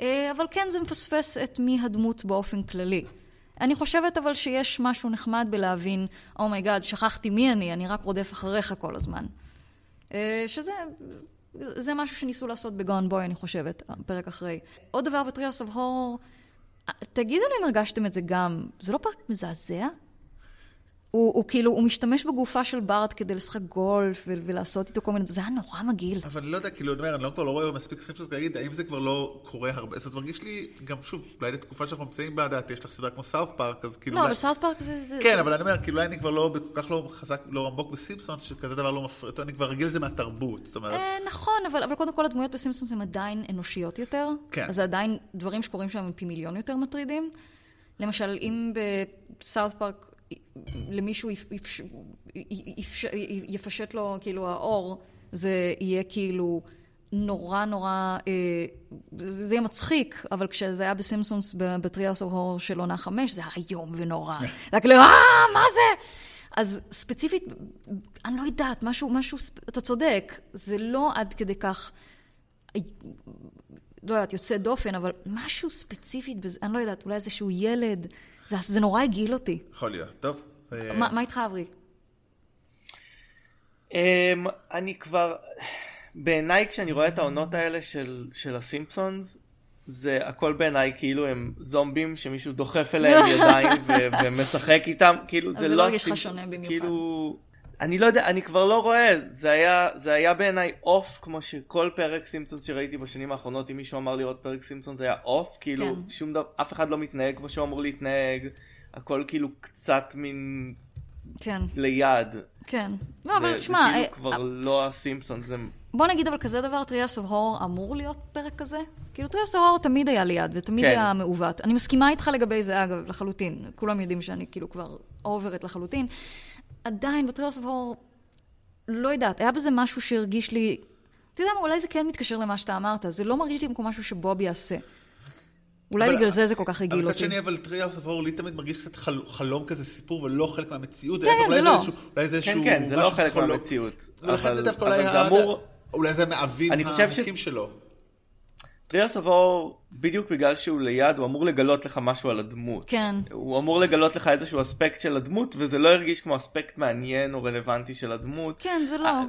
אה, אבל כן זה מפספס את מי הדמות באופן כללי. אני חושבת אבל שיש משהו נחמד בלהבין, oh my god, שכחתי מי אני, אני רק רודף אחריך כל הזמן. אה, שזה זה משהו שניסו לעשות ב Gone Boy, אני חושבת, פרק אחרי. עוד דבר ב Treehouse of Horror, תגידו לי אם הרגשתם את זה גם, זה לא פרק מזעזע? הוא, הוא כאילו, הוא משתמש בגופה של בארט כדי לשחק גולף ו- ולעשות איתו כל מיני, זה היה נורא מגעיל. אבל אני לא יודע, כאילו, אני אומר, אני לא כבר לא רואה מספיק סימפסונס להגיד, האם זה כבר לא קורה הרבה, זאת אומרת, מרגיש לי, גם שוב, אולי לתקופה שאנחנו נמצאים בה, דעת, יש לך סדרה כמו סאות' פארק, אז כאילו... לא, אבל סאוט פארק זה... זה כן, זה, אבל אני אומר, כאילו, אני כבר לא כל כך לא חזק, לא עמוק בסימפסונס, שכזה דבר לא מפריע, אני כבר רגיל לזה מהתרבות, זאת אומרת, אה, נכון, אבל, אבל קודם כל הדמויות בסימפסונס הן עדיין אנושיות יותר. כן. אז זה עדיין דברים שקורים שם הם פי מיליון יותר מטרידים. למשל, אם בסאות' פארק למישהו יפ, יפש, יפש, יפשט לו כאילו האור, זה יהיה כאילו נורא נורא, אה, זה יהיה מצחיק, אבל כשזה היה בסימפסונס ב Treehouse of Horror של עונה חמש, זה היה איום ונורא. זה היה כאילו, אה, מה זה? אז ספציפית, אני לא יודעת, משהו, משהו, אתה צודק, זה לא עד כדי כך, לא יודעת, יוצא דופן, אבל משהו ספציפית, אני לא יודעת, אולי איזשהו ילד, זה, זה נורא הגעיל אותי. יכול להיות. טוב. אה, מה, מה איתך, אברי? אמ, אני כבר, בעיניי כשאני רואה את העונות האלה של, של הסימפסונס, זה הכל בעיניי כאילו הם זומבים שמישהו דוחף אליהם [LAUGHS] ידיים ו- ומשחק איתם, כאילו אז זה זה לא לא הרגיש לך שונה במיוחד. כאילו, אני לא יודע, אני כבר לא רואה, זה היה, זה היה בעיניי off, כמו שכל פרק סימפסונס שראיתי בשנים האחרונות, אם מישהו אמר לי עוד פרק סימפסונס זה היה off, כאילו כן. שום דבר, אף אחד לא מתנהג כמו שהוא אמור להתנהג, הכל כאילו קצת מין כן, ליד. כן. לא, אבל זה, שמע, זה אה, כאילו כבר לא הסימפסון, זה בוא נגיד אבל כזה דבר, Treehouse of Horror אמור להיות פרק כזה? כאילו Treehouse of Horror תמיד היה ליד, ותמיד כן. היה מעוות. אני מסכימה איתך לגבי זה, אגב, לחלוטין. כולם יודעים שאני כאילו כבר over it לחלוטין. עדיין, ב Treehouse of Horror, לא יודעת, היה בזה משהו שהרגיש לי... אתה יודע מה, אולי זה כן מתקשר למה שאתה אמרת, זה לא מרגיש לי כמו משהו שבוב יעשה. אולי אבל- בגלל זה זה כל כך הגעיל אבל מצד אותי. שני, אבל Treehouse of Horror לי תמיד מרגיש קצת חל- חלום כזה סיפור ולא חלק מהמציאות. כן, אולי זה לא. איזשהו- אולי זה כן, איזשהו כן, זה לא חלק מהמציאות. ולכן אבל- זה דווקא אבל אולי זה ה- אמור- אולי זה ש- האמיתיים שלו. טריאס אבור, בדיוק בגלל שהוא ליד, הוא אמור לגלות לך משהו על הדמות. כן. הוא אמור לגלות לך איזשהו אספקט של הדמות, וזה לא הרגיש כמו אספקט מעניין או רלוונטי של הדמות. כן, זה לא. אה,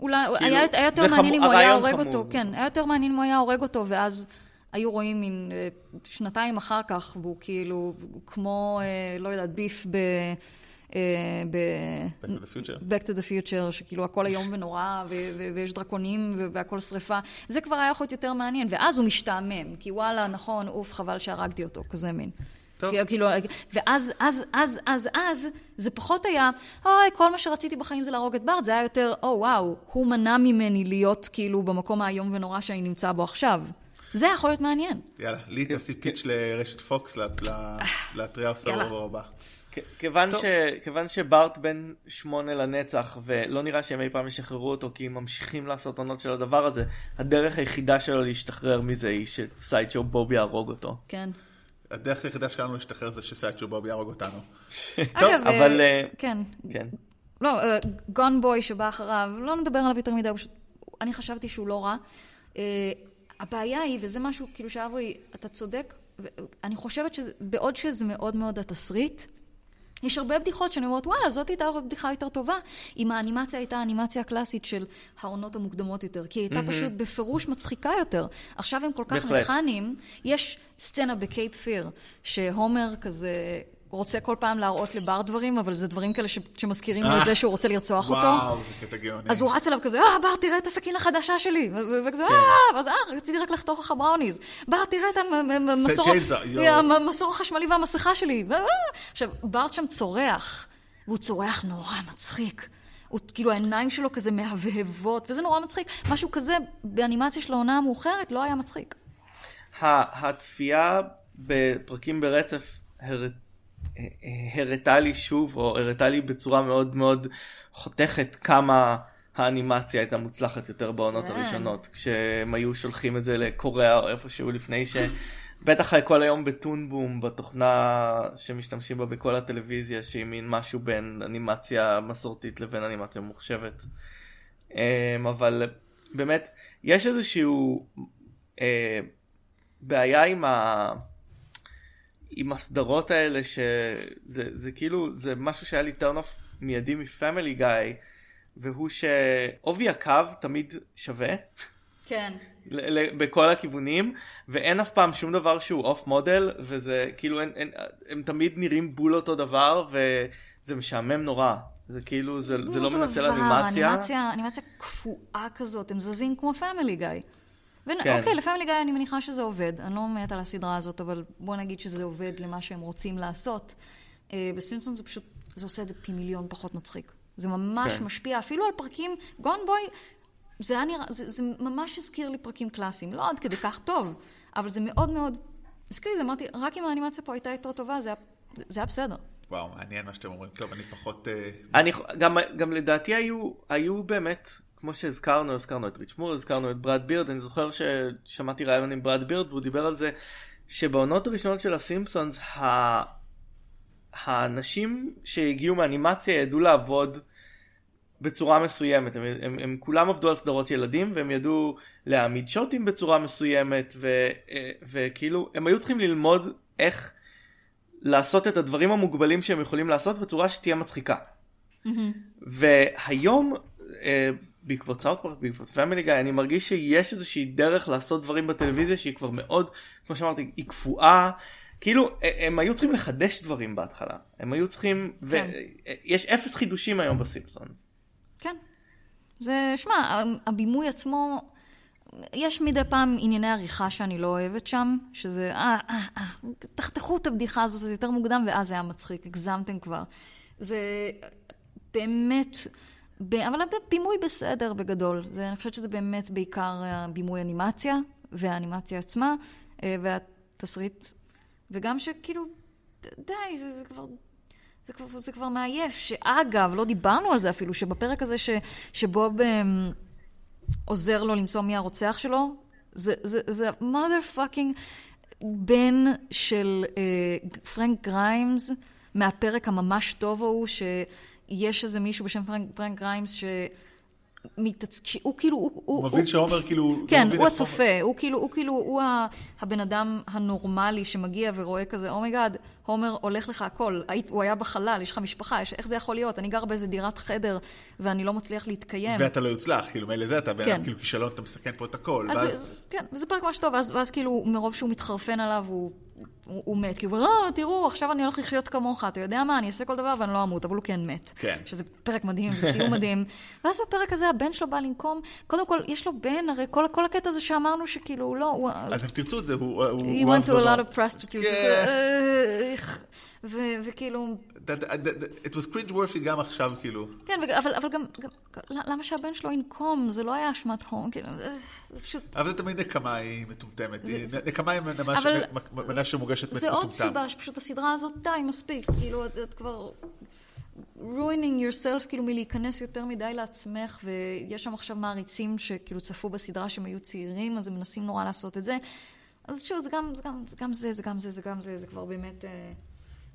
אולי, כאילו, היה, היה יותר מעניין אם הוא היה הורג חמור. אותו, כן, היה יותר מעניין אם הוא היה הורג אותו, ואז היו רואים מין אה, שנתיים אחר כך, והוא כאילו, כמו, אה, לא יודעת, ביף ב... אה, ב... Back to the future. Back to the future, שכאילו הכל איום ונורא, ו- ו- ויש דרקונים, ו- והכל שריפה. זה כבר היה יכול להיות יותר מעניין, ואז הוא משתעמם, כי וואלה, נכון, אוף, חבל שהרגתי אותו, כזה מין. טוב. כאילו, ואז, אז, אז, אז, אז, זה פחות היה, אוי, כל מה שרציתי בחיים זה להרוג את בארט, זה היה יותר, או וואו, הוא מנע ממני להיות כאילו במקום האיום ונורא שאני נמצא בו עכשיו. זה יכול להיות מעניין. יאללה, לי תעשי פיץ' לרשת פוקס ל Treehouse יאללה. of הבא. כיוון, טוב. ש... כיוון שבארט בן שמונה לנצח ולא נראה שהם אי פעם ישחררו אותו כי הם ממשיכים לעשות עונות של הדבר הזה הדרך היחידה שלו להשתחרר מזה היא שסיידשו בוב יהרוג אותו. כן. הדרך היחידה שלנו להשתחרר זה שסיידשו בוב יהרוג אותנו. [LAUGHS] אגב, אבל, אה, אה, כן. כן. לא, Gone Boy שבא אחריו, לא נדבר עליו יותר מדי, פשוט, אני חשבתי שהוא לא רע. אה, הבעיה היא, וזה משהו, כאילו שאברי, אתה צודק, אני חושבת שבעוד שזה מאוד מאוד התסריט, יש הרבה בדיחות שאני אומרת, וואלה, זאת הייתה בדיחה יותר טובה, אם האנימציה הייתה האנימציה הקלאסית של העונות המוקדמות יותר, כי היא הייתה פשוט בפירוש מצחיקה יותר. עכשיו הם כל כך. מכניים, יש סצנה בקייפ פיר, שהומר כזה... רוצה כל פעם להראות לבר דברים, אבל זה דברים כאלה ש- שמזכירים לו את זה שהוא רוצה לרצוח אותו. וואו, זה קטע גאוני. אז הוא רץ אליו כזה, אה, בר, תראה את הסכין החדשה שלי. ו- ו- וכזה, אה, ואז, אה, רציתי רק לחתוך לך בראוניז. בר, תראה את המסור... החשמלי והמסכה שלי. אה. עכשיו, בר שם צורח, והוא צורח נורא מצחיק. הוא, כאילו, העיניים שלו כזה מהבהבות, וזה נורא מצחיק. משהו כזה באנימציה של העונה המאוחרת לא היה מצחיק. הצפייה בפרקים ברצף הר... הראתה לי שוב, או הראתה לי בצורה מאוד מאוד חותכת כמה האנימציה הייתה מוצלחת יותר בעונות כן. הראשונות, כשהם היו שולחים את זה לקוריאה או איפשהו לפני ש... בטח כל היום בטונבום, בתוכנה שמשתמשים בה בכל הטלוויזיה, שהיא מין משהו בין אנימציה מסורתית לבין אנימציה ממוחשבת. אמ, אבל באמת, יש איזשהו אה, בעיה עם, ה... עם הסדרות האלה, שזה זה כאילו, זה משהו שהיה לי turn off מיידי מפמילי גיא, והוא שעובי הקו תמיד שווה. כן. ל- ל- בכל הכיוונים ואין אף פעם שום דבר שהוא off model וזה כאילו אין, אין, הם תמיד נראים בול אותו דבר וזה משעמם נורא זה כאילו זה, זה לא מנצל אנימציה אנימציה, אנימציה קפואה כזאת, הם זזים כמו Family Guy. כן. אוקיי, ל Family Guy אני מניחה שזה עובד. אני לא מתה על הסדרה הזאת, אבל בוא נגיד שזה עובד למה שהם רוצים לעשות. אה, בסימפסון זה פשוט, זה עושה את זה פי מיליון פחות מצחיק. זה ממש כן. משפיע, אפילו על פרקים, גון בוי, זה היה נראה, זה, זה ממש הזכיר לי פרקים קלאסיים. לא עד כדי כך טוב, אבל זה מאוד מאוד, הזכיר לי, זה אמרתי, רק אם האנימציה פה הייתה יותר טובה, זה היה, זה היה בסדר. וואו, מעניין מה שאתם אומרים. טוב, אני פחות... אה, אני גם, גם לדעתי היו, היו באמת כמו שהזכרנו הזכרנו את ריץ' מור הזכרנו את ברד בירד אני זוכר ששמעתי ראיון עם ברד בירד והוא דיבר על זה שבעונות הראשונות של הסימפסונס ה... האנשים שהגיעו מאנימציה ידעו לעבוד בצורה מסוימת, הם, הם, הם כולם עבדו על סדרות ילדים והם ידעו להעמיד שוטים בצורה מסוימת ו, וכאילו הם היו צריכים ללמוד איך לעשות את הדברים המוגבלים שהם יכולים לעשות בצורה שתהיה מצחיקה. והיום אה, בעקבות South Park, בעקבות Family Guy, אני מרגיש שיש איזושהי דרך לעשות דברים בטלוויזיה שהיא כבר מאוד, כמו שאמרתי, היא קפואה. כאילו הם היו צריכים לחדש דברים בהתחלה הם היו צריכים כן. ויש אפס חידושים היום בסימפסונס. כן. זה, שמע, הבימוי עצמו, יש מדי פעם ענייני עריכה שאני לא אוהבת שם, שזה, אה, אה, אה, תחתכו את הבדיחה הזאת, זה יותר מוקדם, ואז זה היה מצחיק, הגזמתם כבר. זה באמת, ב- אבל הבימוי בסדר בגדול. זה, אני חושבת שזה באמת בעיקר הבימוי אנימציה, והאנימציה עצמה, אה, והתסריט, וגם שכאילו, די, זה, זה כבר... זה כבר, זה כבר מעייף, שאגב, לא דיברנו על זה אפילו, שבפרק הזה ש, שבוב אמ, עוזר לו למצוא מי הרוצח שלו, זה, זה, fucking בן של אה, פרנק גריימס, מהפרק הממש טוב ההוא, שיש איזה מישהו בשם פרנק, פרנק גריימס, ש... מתעצ... הוא כאילו, הוא... הוא מבין שהומר כאילו... לא כן, הוא הצופה, הוא כאילו, הוא כאילו, הוא הבן אדם הנורמלי שמגיע ורואה כזה, oh my god, הומר, הולך לך הכל, היית, הוא היה בחלל, יש לך משפחה, יש, איך זה יכול להיות? אני גר באיזה דירת חדר ואני לא מצליח להתקיים. ואתה לא יוצלח, כאילו מילא זה אתה בן כן. אדם כאילו כישלון, אתה מסכן פה את הכל. אז, ואז- אז כן, וזה פרק ממש טוב, ואז, ואז כאילו, מרוב שהוא מתחרפן עליו, הוא, הוא, הוא מת. כי הוא אומר, אה, תראו, עכשיו אני הולך לחיות כמוך, אתה יודע מה, אני אעשה כל דבר ואני לא אמות, אבל הוא כן מת. כן. שזה פרק מדהים, [LAUGHS] וסיום מדהים. ואז בפרק הזה הבן שלו בא לנקום, קודם כל, יש לו בן, הרי כל, כל הקטע הזה שאמרנו שכאילו, לא, הוא... אז אם תרצו את זה, הוא... הוא- went to a lot of prostitutes. כן. ו- וכאילו, That- that- that- It was cringe worthy גם עכשיו, כאילו. כן, אבל, אבל גם, גם, למה שהבן שלו ינקום? זה לא היה אשמת הום, כאילו, אה, זה פשוט... אבל זה תמיד נקמה היא מטומטמת. זה- נקמה היא מנה אבל- מנה שמוגשת זה עוד מטומטם. סיבה שפשוט הסדרה הזאת, די, מספיק. כאילו, את, את כבר ruining yourself, כאילו, מלהיכנס יותר מדי לעצמך, ויש שם עכשיו מעריצים שכאילו צפו בסדרה שהם היו צעירים, אז הם מנסים נורא לעשות את זה. אז שוב, זה גם זה, גם, זה, גם זה, זה גם זה, זה גם זה, זה כבר באמת אה,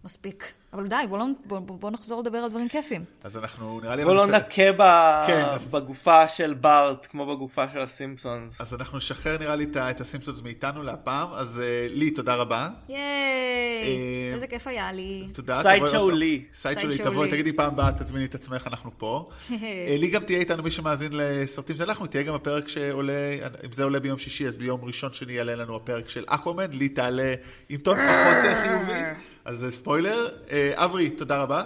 מספיק. אבל די, בוא, לא, בוא, בוא, בוא נחזור לדבר על דברים כיפים. אז אנחנו נראה לי... בוא לא. נכה ב- כן, אז- בגופה של בארט, כמו בגופה של הסימפסונס. אז אנחנו נשחרר נראה לי את הסימפסונס מאיתנו להפעם, אז אה, לי, תודה רבה. ייי! אה, איזה כיף היה לי. תודה. Sideshow. לי. Sideshow לי, תבואי. תגידי פעם הבאה, תזמיני את עצמך, אנחנו פה. [LAUGHS] אה, לי גם תהיה איתנו מי שמאזין לסרטים זה אנחנו, תהיה גם הפרק שעולה, אם זה עולה ביום שישי, אז ביום ראשון שני יעלה לנו הפרק של Aquaman, לי תעלה עם טון פחות חיובי, אז ספוילר. אה, אברי, תודה רבה.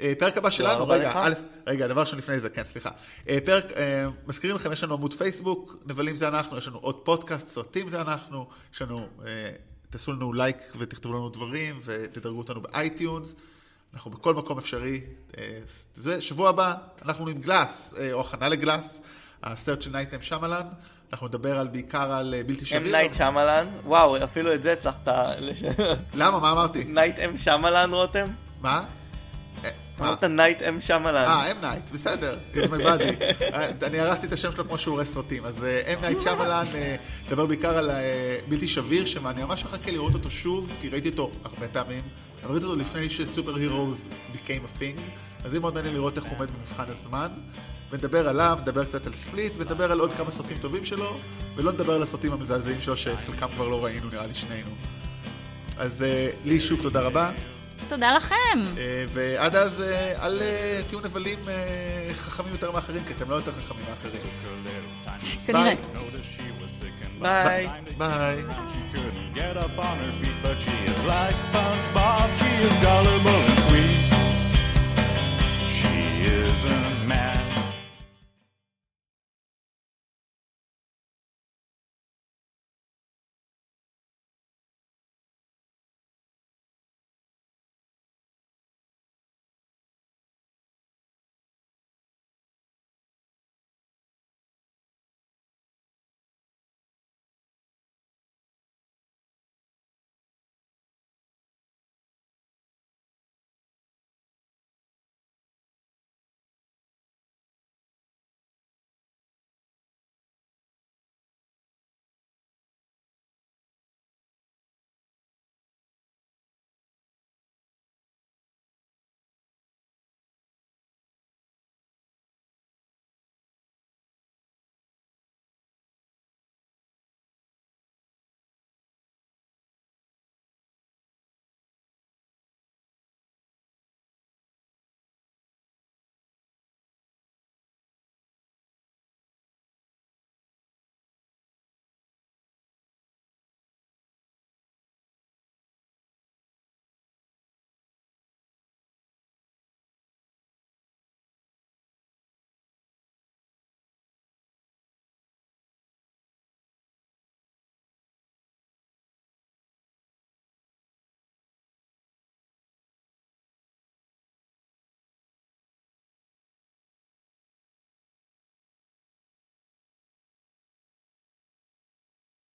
אה, פרק הבא שלנו, רגע. א', רגע, דבר ראשון לפני זה, כן, סליחה. אה, פרק, מזכירים לכם, יש לנו עמוד פייסבוק, נבלים זה אנחנו, יש לנו עוד פודקאסט, סרטים זה אנחנו, יש לנו, תעשו לנו לייק ותכתבו לנו דברים, ותדרגו אותנו ב iTunes. אנחנו בכל מקום אפשרי. זה, שבוע הבא, אנחנו עם Glass, או הכנה ל Glass, הסרט של נייט אם שמלן. אנחנו נדבר על, בעיקר על אה, בלתי אם שביר. נייט שמלן, וואו, אפילו את זה הצלחת. למה? מה אמרתי? נייט אם שמלן, רותם? מה? אה? אמרת נייט אם שמלן. אה, אם נייט, בסדר, he's my buddy. אה, אני הרסתי את השם שלו כמו שהוא הורס סרטים. אז אם נייט שמלן, מדבר בעיקר על בלתי שביר, שאני ממש מחכה לראות אותו שוב, כי ראיתי אותו הרבה פעמים, אבל ראיתי אותו לפני ש superheroes became a thing, אז זה מאוד מעניין לראות איך הוא עומד במבחן הזמן. ונדבר עליו, נדבר קצת על Split, ונדבר על עוד כמה סרטים טובים שלו, ולא נדבר על הסרטים המזעזעים שלו, שחלקם כבר לא ראינו, נראה לי שנינו. אז אה, לי שוב תודה רבה. תודה לכם. אה, ועד אז, אה, אל תהיו נבלים חכמים יותר מאחרים, כי אתם לא יותר חכמים מאחרים. ביי. ביי. Bye. She isn't mad.